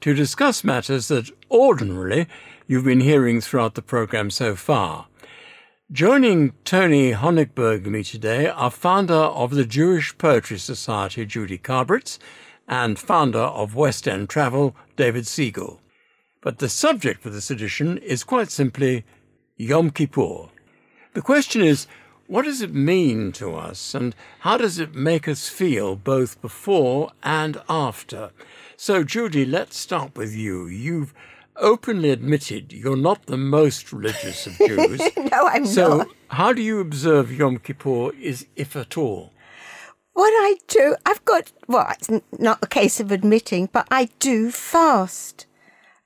[SPEAKER 12] to discuss matters that ordinarily you've been hearing throughout the program so far. Joining Tony Honigberg me today are founder of the Jewish Poetry Society, Judy Carbritz, and founder of West End Travel, David Siegel. But the subject for this edition is quite simply Yom Kippur. The question is, What does it mean to us, and how does it make us feel both before and after? So, Judy, let's start with you. You've openly admitted you're not the most religious of Jews.
[SPEAKER 13] no, I'm
[SPEAKER 12] so
[SPEAKER 13] not.
[SPEAKER 12] how do you observe Yom Kippur, is, if at all?
[SPEAKER 13] What I do, I've got, well, it's not a case of admitting, but I do fast.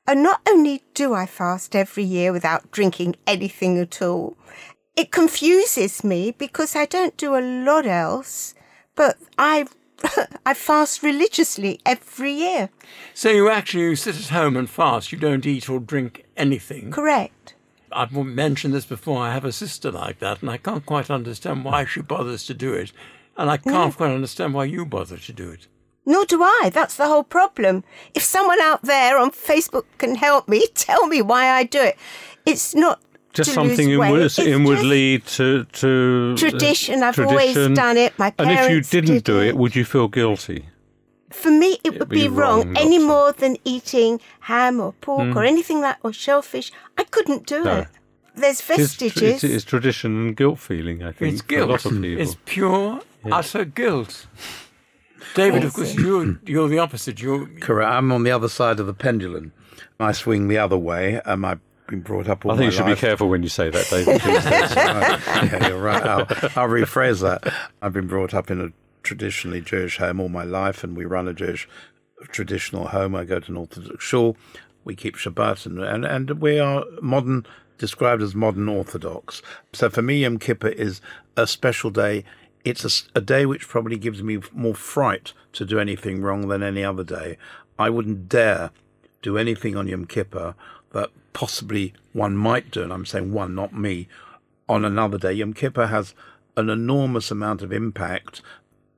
[SPEAKER 13] And not only do I fast every year without drinking anything at all, it confuses me because I don't do a lot else, but I I fast religiously every year.
[SPEAKER 12] So you actually you sit at home and fast. You don't eat or drink anything.
[SPEAKER 13] Correct.
[SPEAKER 12] I've mentioned this before. I have a sister like that, and I can't quite understand why she bothers to do it, and I can't quite understand why you bother to do it.
[SPEAKER 13] Nor do I. That's the whole problem. If someone out there on Facebook can help me, tell me why I do it. It's not
[SPEAKER 2] Just
[SPEAKER 13] to
[SPEAKER 2] something
[SPEAKER 13] lose weight.
[SPEAKER 2] inward,
[SPEAKER 13] It's
[SPEAKER 2] inwardly to to
[SPEAKER 13] tradition. I've
[SPEAKER 2] tradition.
[SPEAKER 13] always done it. My parents.
[SPEAKER 2] And if you didn't
[SPEAKER 13] did
[SPEAKER 2] do it, would you feel guilty?
[SPEAKER 13] For me, it would
[SPEAKER 2] be
[SPEAKER 13] be,
[SPEAKER 2] wrong
[SPEAKER 13] wrong, any
[SPEAKER 2] to.
[SPEAKER 13] more than eating ham or pork
[SPEAKER 2] Mm.
[SPEAKER 13] or anything like or shellfish. I couldn't do
[SPEAKER 2] No.
[SPEAKER 13] it. There's
[SPEAKER 2] It is,
[SPEAKER 13] vestiges.
[SPEAKER 2] it is tradition and guilt feeling. I think
[SPEAKER 12] It's
[SPEAKER 2] for a lot
[SPEAKER 12] guilt.
[SPEAKER 2] of people.
[SPEAKER 12] It's pure, utter guilt. David, of course, you're, you're the opposite. You're
[SPEAKER 14] Correct. I'm on the other side of the pendulum. I swing the other way. Um, I've been brought up all
[SPEAKER 2] I think you should be careful when you say that, David. please.
[SPEAKER 14] That's right. Yeah, you're right. I'll, I'll rephrase that. I've been brought up in a traditionally Jewish home all my life, and we run a Jewish traditional home. I go to an Orthodox shul. We keep Shabbat, and, and, and we are modern, described as modern Orthodox. So for me, Yom Kippur is a special day. It's a day which probably gives me more fright to do anything wrong than any other day. I wouldn't dare do anything on Yom Kippur that possibly one might do, and I'm saying one, not me, on another day. Yom Kippur has an enormous amount of impact.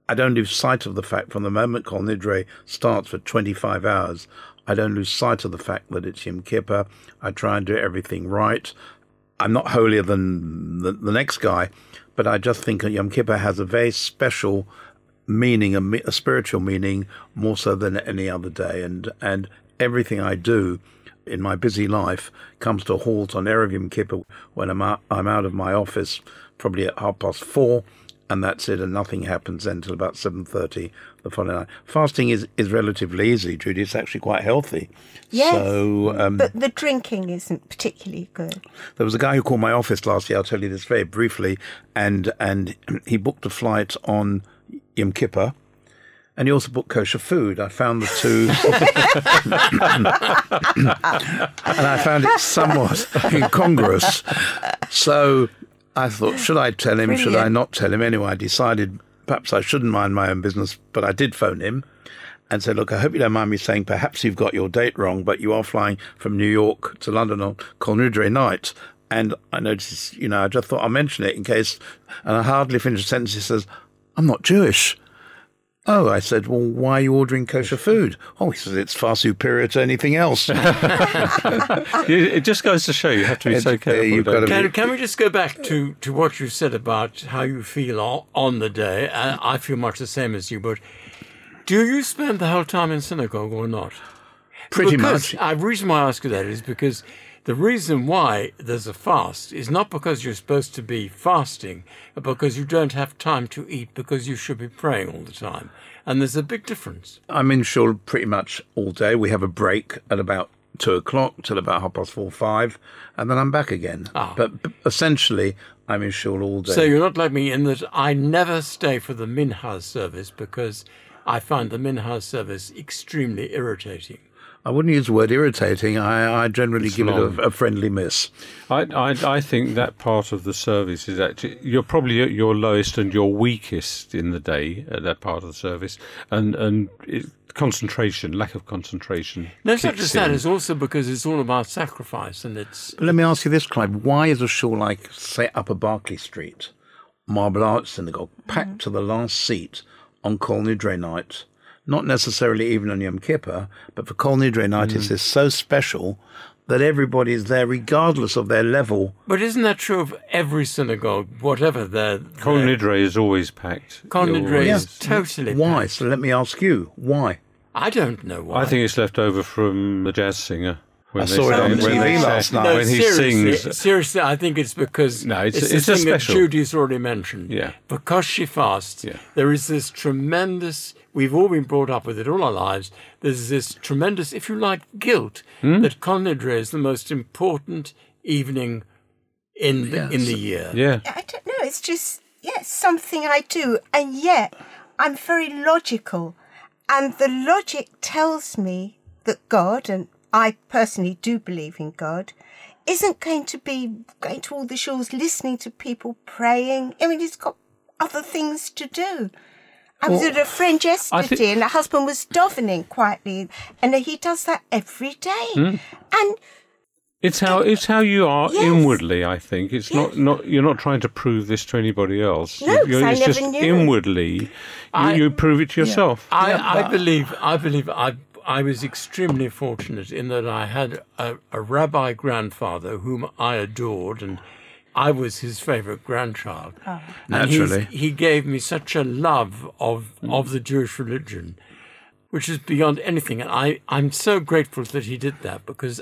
[SPEAKER 14] I don't lose sight of the fact from the moment Kol Nidre starts for 25 hours, I don't lose sight of the fact that it's Yom Kippur. I try and do everything right. I'm not holier than the, the next guy, but I just think that Yom Kippur has a very special meaning, a, a spiritual meaning, more so than any other day. And and everything I do in my busy life comes to a halt on Erev Yom Kippur when I'm out, I'm out of my office, probably at half past four, and that's it, and nothing happens then until about seven thirty the following night. Fasting is, is relatively easy, Judy. It's actually quite healthy.
[SPEAKER 13] Yes,
[SPEAKER 14] So um,
[SPEAKER 13] but the drinking isn't particularly good.
[SPEAKER 14] there was a guy who called my office last year. I'll tell you this very briefly, and and he booked a flight on Yom Kippur, and he also bought kosher food. I found the two, and I found it somewhat incongruous. So I thought, should I tell him? Should I not tell him? Anyway, I decided perhaps I shouldn't mind my own business, but I did phone him and said, Look, I hope you don't mind me saying perhaps you've got your date wrong, but you are flying from New York to London on Kol Nidre night. And I noticed, you know, I just thought I'll mention it in case. And I hardly finished the sentence. He says, I'm not Jewish. Oh, I said, well, why are you ordering kosher food? Oh, he says, it's far superior to anything else.
[SPEAKER 2] it just goes to show you have to be so careful.
[SPEAKER 14] you've
[SPEAKER 2] don't
[SPEAKER 14] got to
[SPEAKER 2] you?
[SPEAKER 12] Can, can we just go back to, to what you said about how you feel on, on the day? Uh, I feel much the same as you, but do you spend the whole time in synagogue or not?
[SPEAKER 14] Pretty
[SPEAKER 12] Because-
[SPEAKER 14] much.
[SPEAKER 12] Uh, The reason why I ask you that is because the reason why there's a fast is not because you're supposed to be fasting, but because you don't have time to eat because you should be praying all the time. And there's a big difference.
[SPEAKER 14] I'm in shul pretty much all day. We have a break at about two o'clock till about half past four, five, and then I'm back again. Ah. But, but essentially, I'm in shul all day.
[SPEAKER 12] So you're not like me in that I never stay for the Mincha service because I find the Mincha service extremely irritating.
[SPEAKER 14] I wouldn't use the word irritating. I, I generally
[SPEAKER 2] It's
[SPEAKER 14] give
[SPEAKER 2] long.
[SPEAKER 14] it a, a friendly miss.
[SPEAKER 2] I, I, I think that part of the service is actually you're probably at your lowest and your weakest in the day at that part of the service, and and it, concentration, lack of concentration.
[SPEAKER 12] No, it's not
[SPEAKER 2] kicks
[SPEAKER 12] just that. It's also because it's all about sacrifice, and it's
[SPEAKER 14] But let me ask you this, Clive. Why is a shul like, say, Upper Berkeley Street, Marble Arch Synagogue, packed to the last seat on Kol Nidre night? Not necessarily even on Yom Kippur, but for Kol Nidre night, it's mm. this so special that everybody is there regardless of their level.
[SPEAKER 12] But isn't that true of every synagogue, whatever their
[SPEAKER 2] Kol Nidre is always packed.
[SPEAKER 12] Kol
[SPEAKER 2] You're
[SPEAKER 12] Nidre
[SPEAKER 2] always-
[SPEAKER 12] is totally.
[SPEAKER 14] Why? So let me ask you, why?
[SPEAKER 12] I don't know why.
[SPEAKER 2] I think it's left over from the jazz singer. When
[SPEAKER 14] I
[SPEAKER 2] they
[SPEAKER 14] saw it on
[SPEAKER 2] when
[SPEAKER 14] TV
[SPEAKER 2] they
[SPEAKER 14] last night.
[SPEAKER 12] No,
[SPEAKER 2] when he
[SPEAKER 12] seriously,
[SPEAKER 2] sings.
[SPEAKER 12] seriously, I think it's because
[SPEAKER 2] No, it's-
[SPEAKER 12] it's,
[SPEAKER 2] it's
[SPEAKER 12] the
[SPEAKER 2] a
[SPEAKER 12] thing that
[SPEAKER 2] special.
[SPEAKER 12] Judy's already mentioned.
[SPEAKER 2] Yeah.
[SPEAKER 12] Because she fasts,
[SPEAKER 2] Yeah.
[SPEAKER 12] there is this tremendous. We've all been brought up with it all our lives. There's this tremendous, if you like, guilt
[SPEAKER 2] Hmm?
[SPEAKER 12] that Kol Nidre is the most important evening in the, in the year.
[SPEAKER 2] Yeah.
[SPEAKER 13] I don't know. It's just yeah, something I do, and yet I'm very logical, and the logic tells me that God, and I personally do believe in God, isn't going to be going to all the shores listening to people praying. I mean, he's got other things to do. I was
[SPEAKER 2] Well,
[SPEAKER 13] at a friend yesterday,
[SPEAKER 2] think-
[SPEAKER 13] and the husband was davening quietly, and he does that every day.
[SPEAKER 2] Hmm.
[SPEAKER 13] And
[SPEAKER 2] It's how it's how you are
[SPEAKER 13] Yes.
[SPEAKER 2] inwardly. I think it's not not you're not trying to prove this to anybody else.
[SPEAKER 13] No,
[SPEAKER 2] You're-
[SPEAKER 13] 'cause I
[SPEAKER 2] it's
[SPEAKER 13] never
[SPEAKER 2] just
[SPEAKER 13] knew.
[SPEAKER 2] inwardly. You,
[SPEAKER 12] I-
[SPEAKER 2] you prove it to yourself.
[SPEAKER 12] I, I believe I believe I I was extremely fortunate in that I had a, a rabbi grandfather whom I adored and I was his favorite grandchild.
[SPEAKER 13] Oh.
[SPEAKER 12] And he's-
[SPEAKER 14] Naturally.
[SPEAKER 12] he gave me such a love of mm. of the Jewish religion, which is beyond anything. And I, I'm so grateful that he did that because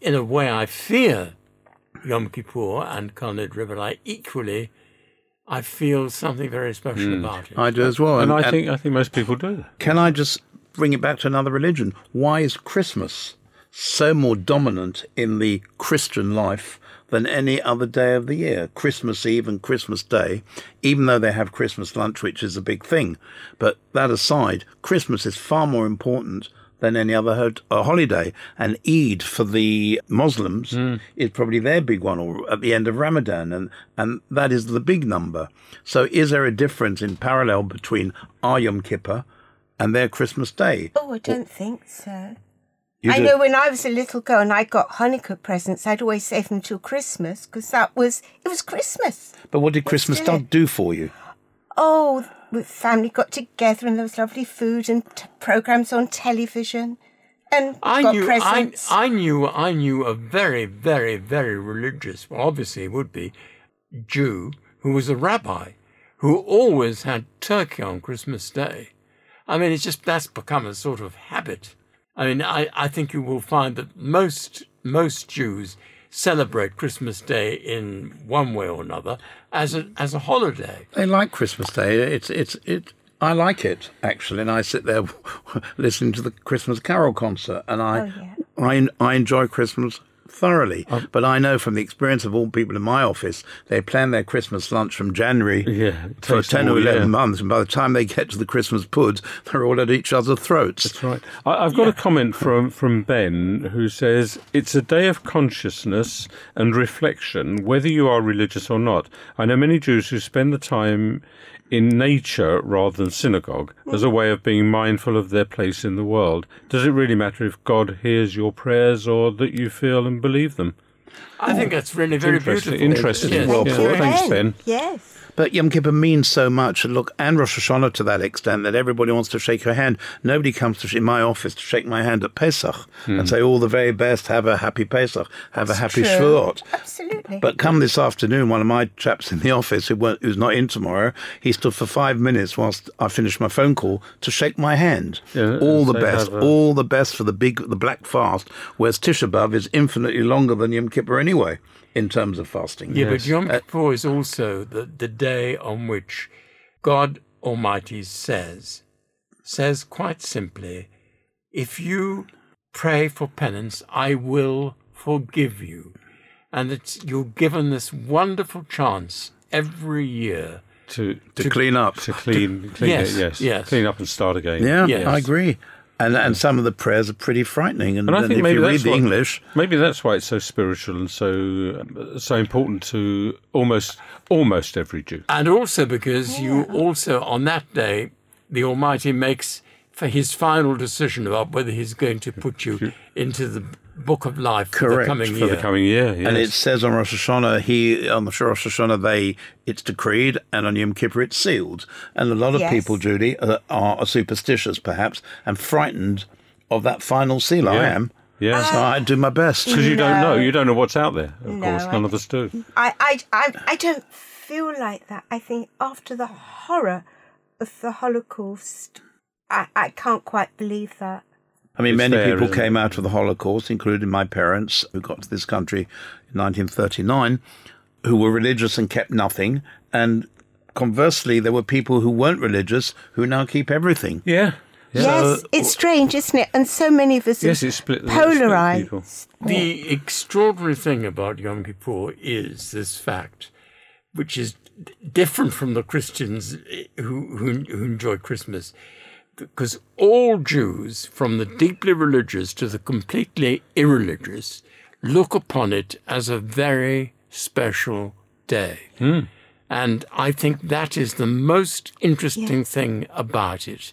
[SPEAKER 12] in a way I fear Yom Kippur and Kol Nidre, but I equally I feel something very special mm. about it.
[SPEAKER 14] I do as well.
[SPEAKER 2] and I think I think most people do.
[SPEAKER 14] Can I just bring it back to another religion? Why is Christmas so more dominant in the Christian life than any other day of the year? Christmas Eve and Christmas Day, even though they have Christmas lunch, which is a big thing. But that aside, Christmas is far more important than any other ho- uh, holiday. And Eid for the Muslims is probably their big one, or at the end of Ramadan, and, and that is the big number. So is there a difference in parallel between our Yom Kippur and their Christmas Day?
[SPEAKER 13] oh, I don't think so. I know when I was a little girl and I got Hanukkah presents, I'd always save them till Christmas because that was it was Christmas.
[SPEAKER 14] But what did Christmas do- do for you?
[SPEAKER 13] Oh, the family got together and there was lovely food and t- programs on television, and
[SPEAKER 12] I
[SPEAKER 13] got
[SPEAKER 12] knew, I,
[SPEAKER 13] presents.
[SPEAKER 12] I knew, I knew a very, very, very religious, well, obviously it would be, Jew who was a rabbi, who always had turkey on Christmas Day. I mean, it's just that's become a sort of habit. I mean, I, I think you will find that most most Jews celebrate Christmas Day in one way or another as a as a holiday.
[SPEAKER 14] They like Christmas Day. It's it's it. I like it actually, and I sit there listening to the Christmas Carol concert, and I oh, I I enjoy Christmas thoroughly. Um, but I know from the experience of all people in my office, they plan their Christmas lunch from January
[SPEAKER 2] Yeah,
[SPEAKER 14] for ten or eleven
[SPEAKER 2] year.
[SPEAKER 14] months, and by the time they get to the Christmas puds, they're all at each other's throats.
[SPEAKER 2] That's right. I, I've got a comment from, from Ben who says it's a day of consciousness and reflection, whether you are religious or not. I know many Jews who spend the time in nature rather than synagogue as a way of being mindful of their place in the world. Does it really matter if God hears your prayers or that you feel and believe them?
[SPEAKER 12] I think that's really very
[SPEAKER 2] Interesting.
[SPEAKER 12] beautiful.
[SPEAKER 2] Interesting.
[SPEAKER 12] Yes.
[SPEAKER 14] Well
[SPEAKER 2] Yeah,
[SPEAKER 14] put.
[SPEAKER 2] Thanks, Ben.
[SPEAKER 13] yes.
[SPEAKER 14] But Yom Kippur means so much. And Look, and Rosh Hashanah to that extent that everybody wants to shake your hand. Nobody comes to sh- in my office to shake my hand at Pesach and hmm. say all the very best. Have a happy Pesach. Have a happy
[SPEAKER 13] true.
[SPEAKER 14] Shavuot.
[SPEAKER 13] Absolutely.
[SPEAKER 14] But come this afternoon, one of my chaps in the office who who's not in tomorrow, he stood for five minutes whilst I finished my phone call to shake my hand.
[SPEAKER 2] Yeah,
[SPEAKER 14] all the best,
[SPEAKER 2] a-
[SPEAKER 14] all the best for the big, the black fast. Whereas Tisha B'av is infinitely longer than Yom Kippur anyway, in terms of fasting.
[SPEAKER 12] Yeah, but Yom uh, Kippur is also the, the day on which God Almighty says, says quite simply, if you pray for penance, I will forgive you. And it's, you're given this wonderful chance every year.
[SPEAKER 2] To,
[SPEAKER 14] to clean up.
[SPEAKER 2] To clean, clean
[SPEAKER 12] Yes,
[SPEAKER 2] it, yes.
[SPEAKER 12] yes.
[SPEAKER 2] Clean up and start again.
[SPEAKER 14] Yeah,
[SPEAKER 12] Yes.
[SPEAKER 14] I agree. And and some of the prayers are pretty frightening. And,
[SPEAKER 2] And I
[SPEAKER 14] then
[SPEAKER 2] think
[SPEAKER 14] if
[SPEAKER 2] maybe
[SPEAKER 14] you read the
[SPEAKER 2] what-
[SPEAKER 14] English,
[SPEAKER 2] Maybe that's why it's so spiritual and so so important to almost almost every Jew.
[SPEAKER 12] And also because you also, on that day, the Almighty makes for his final decision about whether he's going to put you into the book of life for the
[SPEAKER 14] Correct,
[SPEAKER 12] coming
[SPEAKER 2] For
[SPEAKER 12] year.
[SPEAKER 2] the coming year,
[SPEAKER 14] and it says on Rosh Hashanah, he on the Rosh Hashanah they it's decreed, and on Yom Kippur it's sealed. And a lot of
[SPEAKER 13] Yes.
[SPEAKER 14] people, Judy, are, are superstitious perhaps and frightened of that final seal. I
[SPEAKER 2] Yeah.
[SPEAKER 14] am.
[SPEAKER 2] Yeah.
[SPEAKER 14] So I do my best.
[SPEAKER 2] Because you don't know. You don't know what's out there, of
[SPEAKER 13] No,
[SPEAKER 2] course.
[SPEAKER 13] I
[SPEAKER 2] None of us do.
[SPEAKER 13] I, I, I, I don't feel like that. I think after the horror of the Holocaust, I, I can't quite believe that.
[SPEAKER 14] I mean,
[SPEAKER 2] It's
[SPEAKER 14] many
[SPEAKER 2] fair,
[SPEAKER 14] people came
[SPEAKER 2] it?
[SPEAKER 14] out of the Holocaust, including my parents, who got to this country in 1939, who were religious and kept nothing. And conversely, there were people who weren't religious who now keep everything.
[SPEAKER 2] Yeah.
[SPEAKER 13] Yes, it's strange, isn't it? And so many of us
[SPEAKER 12] Yes,
[SPEAKER 13] are
[SPEAKER 12] it split the-
[SPEAKER 13] polarized.
[SPEAKER 12] The extraordinary thing about Yom Kippur is this fact, which is different from the Christians eh, who, who, who enjoy Christmas, because all Jews, from the deeply religious to the completely irreligious, look upon it as a very special day. Hmm. And I think that is the most interesting thing about it.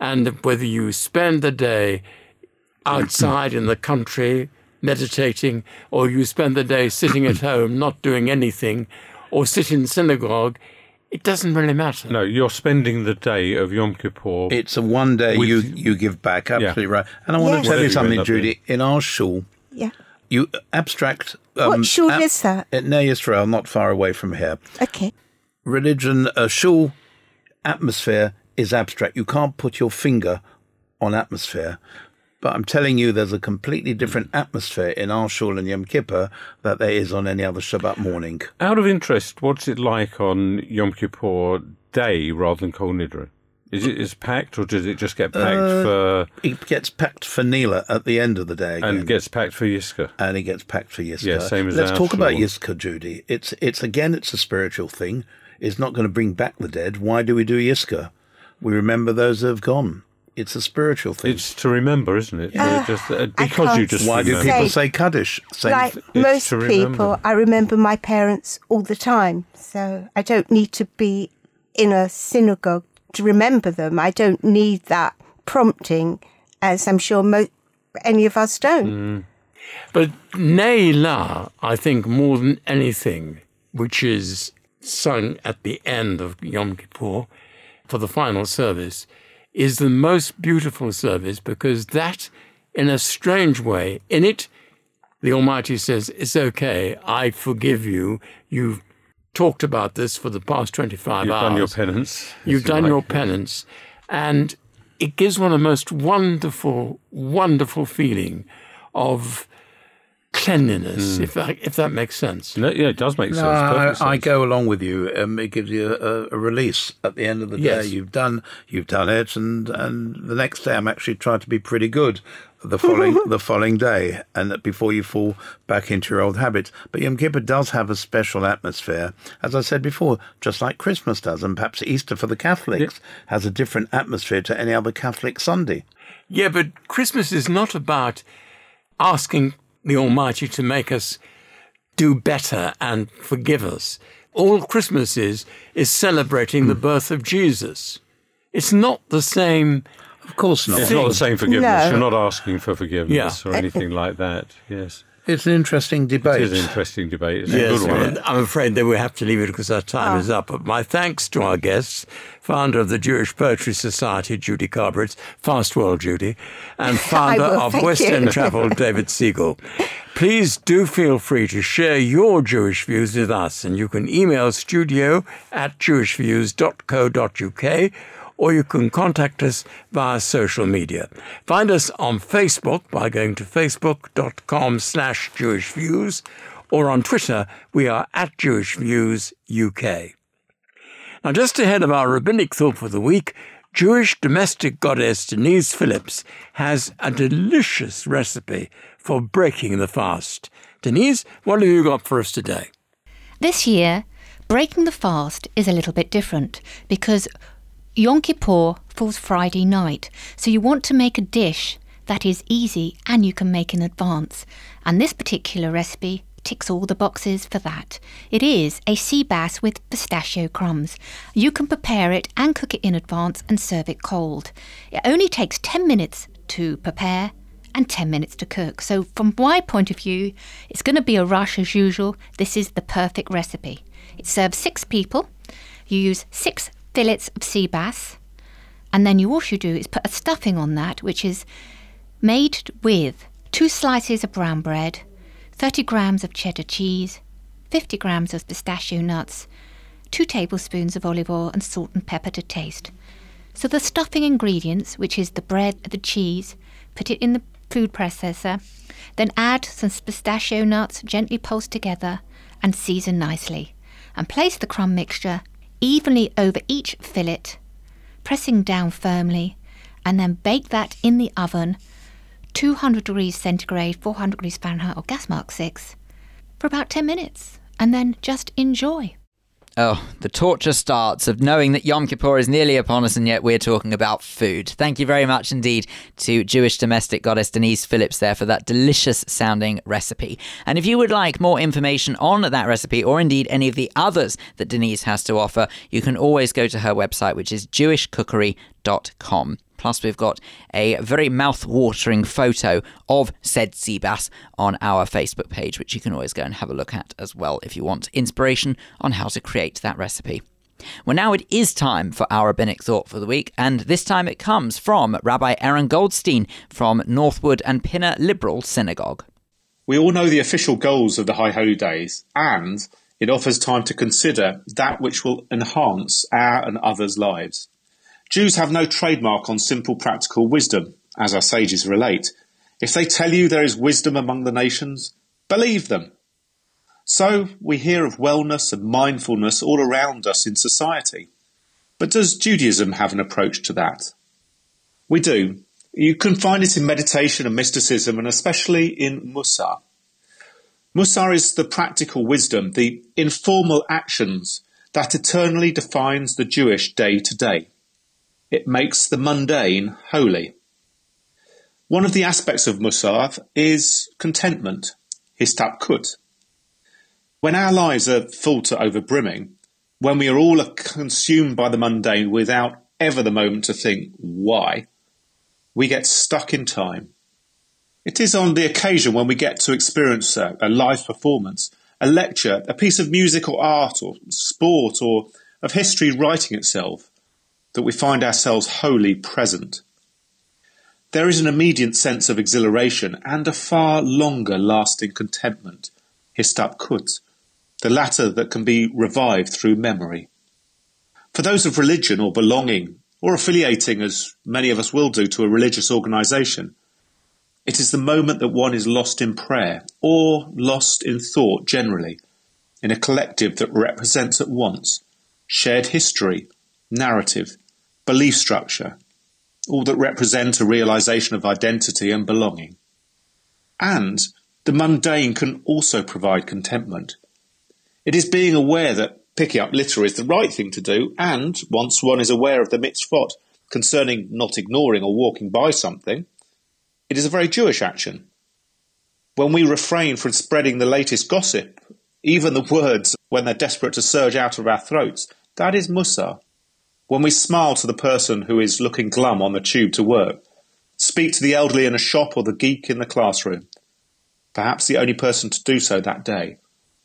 [SPEAKER 12] And whether you spend the day outside in the country meditating, or you spend the day sitting at home not doing anything, or sit in synagogue, it doesn't really matter.
[SPEAKER 2] No, you're spending the day of Yom Kippur.
[SPEAKER 14] It's a one day
[SPEAKER 2] With-
[SPEAKER 14] you, you give back, absolutely right. And I want
[SPEAKER 13] Yes.
[SPEAKER 14] to tell you
[SPEAKER 2] Whatever you
[SPEAKER 14] something, Judy. In our shul,
[SPEAKER 13] Yeah.
[SPEAKER 14] you abstract. um,
[SPEAKER 13] what shul
[SPEAKER 14] ab-
[SPEAKER 13] is that?
[SPEAKER 14] At Ner Israel, not far away from here.
[SPEAKER 13] Okay.
[SPEAKER 14] religion, a shul atmosphere is abstract. You can't put your finger on atmosphere. But I'm telling you, there's a completely different atmosphere in our shul and Yom Kippur that there is on any other Shabbat morning.
[SPEAKER 2] Out of interest, what's it like on Yom Kippur day rather than Kol Nidre? Is it is packed, or does it just get packed
[SPEAKER 14] Uh,
[SPEAKER 2] for
[SPEAKER 14] It gets packed for Neila at the end of the day, again.
[SPEAKER 2] and gets packed for Yizkor?
[SPEAKER 14] and it gets packed for Yizkor.
[SPEAKER 2] Yeah, same as
[SPEAKER 14] Let's talk about
[SPEAKER 2] shul.
[SPEAKER 14] Yizkor, Judy. It's it's again, it's a spiritual thing. It's not going to bring back the dead. Why do we do Yizkor? We remember those that have gone. It's a spiritual thing.
[SPEAKER 2] It's to remember, isn't it?
[SPEAKER 13] Yeah.
[SPEAKER 2] Just, uh, because you
[SPEAKER 13] can't
[SPEAKER 2] just
[SPEAKER 14] Why do people
[SPEAKER 13] Say-
[SPEAKER 14] say Kaddish? Same
[SPEAKER 13] like
[SPEAKER 14] th-
[SPEAKER 13] most
[SPEAKER 2] to remember.
[SPEAKER 13] people, I remember my parents all the time. So I don't need to be in a synagogue to remember them. I don't need that prompting, as I'm sure mo- any of us don't.
[SPEAKER 12] But Neila, I think, more than anything, which is sung at the end of Yom Kippur for the final service, is the most beautiful service because that, in a strange way, in it, the Almighty says, It's okay, I forgive you. You've talked about this for the past 25
[SPEAKER 2] You've
[SPEAKER 12] hours.
[SPEAKER 2] done your penance.
[SPEAKER 12] You've done
[SPEAKER 2] like.
[SPEAKER 12] your penance. And it gives one a most wonderful, wonderful feeling of cleanliness, if, that, if that makes sense.
[SPEAKER 2] No, yeah, it does make
[SPEAKER 14] No,
[SPEAKER 2] sense.
[SPEAKER 14] I,
[SPEAKER 2] perfect
[SPEAKER 14] I go along with you. Um, it gives you a, a release at the end of the day.
[SPEAKER 12] Yes.
[SPEAKER 14] You've done, you've done it, and and the next day I'm actually trying to be pretty good. The following the following day, and that before you fall back into your old habits. But Yom Kippur does have a special atmosphere, as I said before, just like Christmas does, and perhaps Easter for the Catholics has a different atmosphere to any other Catholic Sunday.
[SPEAKER 12] Yeah, but Christmas is not about asking the Almighty to make us do better and forgive us. All Christmas is is celebrating the birth of Jesus. It's not the same.
[SPEAKER 14] Of course not.
[SPEAKER 2] It's not the same forgiveness.
[SPEAKER 13] No.
[SPEAKER 2] You're not asking for forgiveness
[SPEAKER 12] Yeah.
[SPEAKER 2] or anything like that. Yes.
[SPEAKER 14] It's an interesting debate.
[SPEAKER 2] It is an interesting debate. It's
[SPEAKER 12] Yes,
[SPEAKER 2] a good one.
[SPEAKER 12] I'm afraid that we have to leave it because our time ah. is up. But my thanks to our guests, founder of the Jewish Poetry Society, Judy Carberitz, fast world Judy, and founder
[SPEAKER 13] will,
[SPEAKER 12] of West. End Travel, David Siegel. Please do feel free to share your Jewish views with us, and you can email studio at jewishviews.co.uk or you can contact us via social media. Find us on Facebook by going to facebook.com slash jewishviews or on Twitter, we are at Jewish Views UK. Now, just ahead of our rabbinic thought for the week, Jewish domestic goddess Denise Phillips has a delicious recipe for breaking the fast. Denise, what have you got for us today?
[SPEAKER 15] This year, breaking the fast is a little bit different because Yom Kippur falls Friday night, so you want to make a dish that is easy and you can make in advance. And this particular recipe ticks all the boxes for that. It is a sea bass with pistachio crumbs. You can prepare it and cook it in advance and serve it cold. It only takes 10 minutes to prepare and 10 minutes to cook. So, from my point of view, it's going to be a rush as usual. This is the perfect recipe. It serves six people. You use six fillets of sea bass, and then you all you do is put a stuffing on that, which is made with two slices of brown bread, 30 grams of cheddar cheese, 50 grams of pistachio nuts, two tablespoons of olive oil, and salt and pepper to taste. So, the stuffing ingredients, which is the bread, the cheese, put it in the food processor, then add some pistachio nuts gently pulsed together and season nicely. And place the crumb mixture evenly over each fillet, pressing down firmly, and then bake that in the oven 200 degrees centigrade, 400 degrees Fahrenheit, or gas mark 6 for about 10 minutes, and then just enjoy.
[SPEAKER 1] Oh, the torture starts of knowing that Yom Kippur is nearly upon us and yet we're talking about food. Thank you very much indeed to Jewish domestic goddess Denise Phillips there for that delicious sounding recipe. And if you would like more information on that recipe or indeed any of the others that Denise has to offer, you can always go to her website, which is jewishcookery.com. Plus, we've got a very mouth-watering photo of said sea bass on our Facebook page, which you can always go and have a look at as well if you want inspiration on how to create that recipe. Well, now it is time for our rabbinic thought for the week, and this time it comes from Rabbi Aaron Goldstein from Northwood and Pinner Liberal Synagogue.
[SPEAKER 16] We all know the official goals of the High Holy Days, and it offers time to consider that which will enhance our and others' lives. Jews have no trademark on simple practical wisdom, as our sages relate. If they tell you there is wisdom among the nations, believe them. So we hear of wellness and mindfulness all around us in society. But does Judaism have an approach to that? We do. You can find it in meditation and mysticism, and especially in Mussar. Mussar is the practical wisdom, the informal actions that eternally defines the Jewish day to day. It makes the mundane holy. One of the aspects of Mussar is contentment, histabkut. When our lives are full to overbrimming, when we are all consumed by the mundane without ever the moment to think why, we get stuck in time. It is on the occasion when we get to experience a, a live performance, a lecture, a piece of music or art or sport or of history writing itself, that we find ourselves wholly present. There is an immediate sense of exhilaration and a far longer lasting contentment, histabkut, the latter that can be revived through memory. For those of religion or belonging, or affiliating, as many of us will do, to a religious organisation, it is the moment that one is lost in prayer, or lost in thought generally, in a collective that represents at once shared history, narrative, belief structure, all that represent a realization of identity and belonging. And the mundane can also provide contentment. It is being aware that picking up litter is the right thing to do, and once one is aware of the mitzvot concerning not ignoring or walking by something, it is a very Jewish action. When we refrain from spreading the latest gossip, even the words when they're desperate to surge out of our throats, that is Mussar. When we smile to the person who is looking glum on the tube to work, speak to the elderly in a shop or the geek in the classroom, perhaps the only person to do so that day,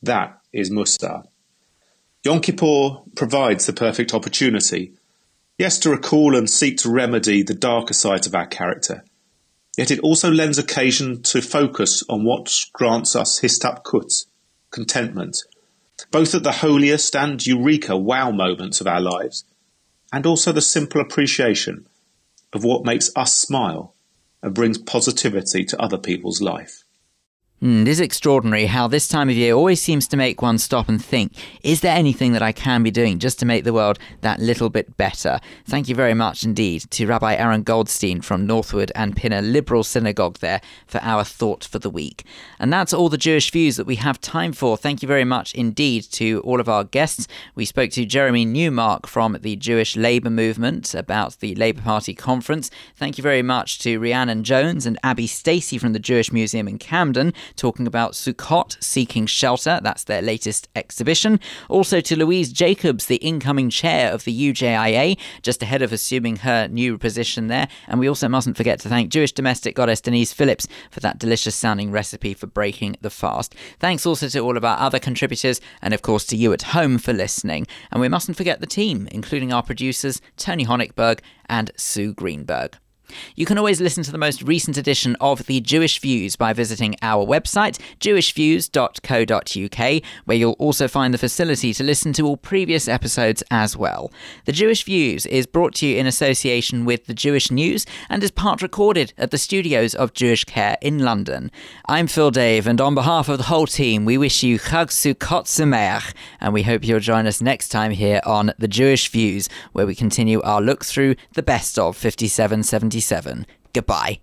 [SPEAKER 16] that is Mussar. Yom Kippur provides the perfect opportunity, yes, to recall and seek to remedy the darker sides of our character, yet it also lends occasion to focus on what grants us histabkut, contentment, both at the holiest and eureka wow moments of our lives, and also the simple appreciation of what makes us smile and brings positivity to other people's life.
[SPEAKER 1] Mm, it is extraordinary how this time of year always seems to make one stop and think, is there anything that I can be doing just to make the world that little bit better? Thank you very much indeed to Rabbi Aaron Goldstein from Northwood and Pinner Liberal Synagogue there for our thought for the week. And that's all the Jewish views that we have time for. Thank you very much indeed to all of our guests. We spoke to Jeremy Newmark from the Jewish Labour Movement about the Labour Party conference. Thank you very much to Rhiannon Jones and Abby Stacey from the Jewish Museum in Camden talking about Sukkot Seeking Shelter. That's their latest exhibition. Also to Louise Jacobs, the incoming chair of the UJIA, just ahead of assuming her new position there. And we also mustn't forget to thank Jewish domestic goddess Denise Phillips for that delicious sounding recipe for breaking the fast. Thanks also to all of our other contributors, and of course to you at home for listening. And we mustn't forget the team, including our producers, Tony Honigberg and Sue Greenberg. You can always listen to the most recent edition of The Jewish Views by visiting our website, jewishviews.co.uk, where you'll also find the facility to listen to all previous episodes as well. The Jewish Views is brought to you in association with the Jewish News and is part recorded at the studios of Jewish Care in London. I'm Phil Dave, and on behalf of the whole team, we wish you Chag Sukkot Sameach, and we hope you'll join us next time here on The Jewish Views, where we continue our look through the best of 5777. Goodbye.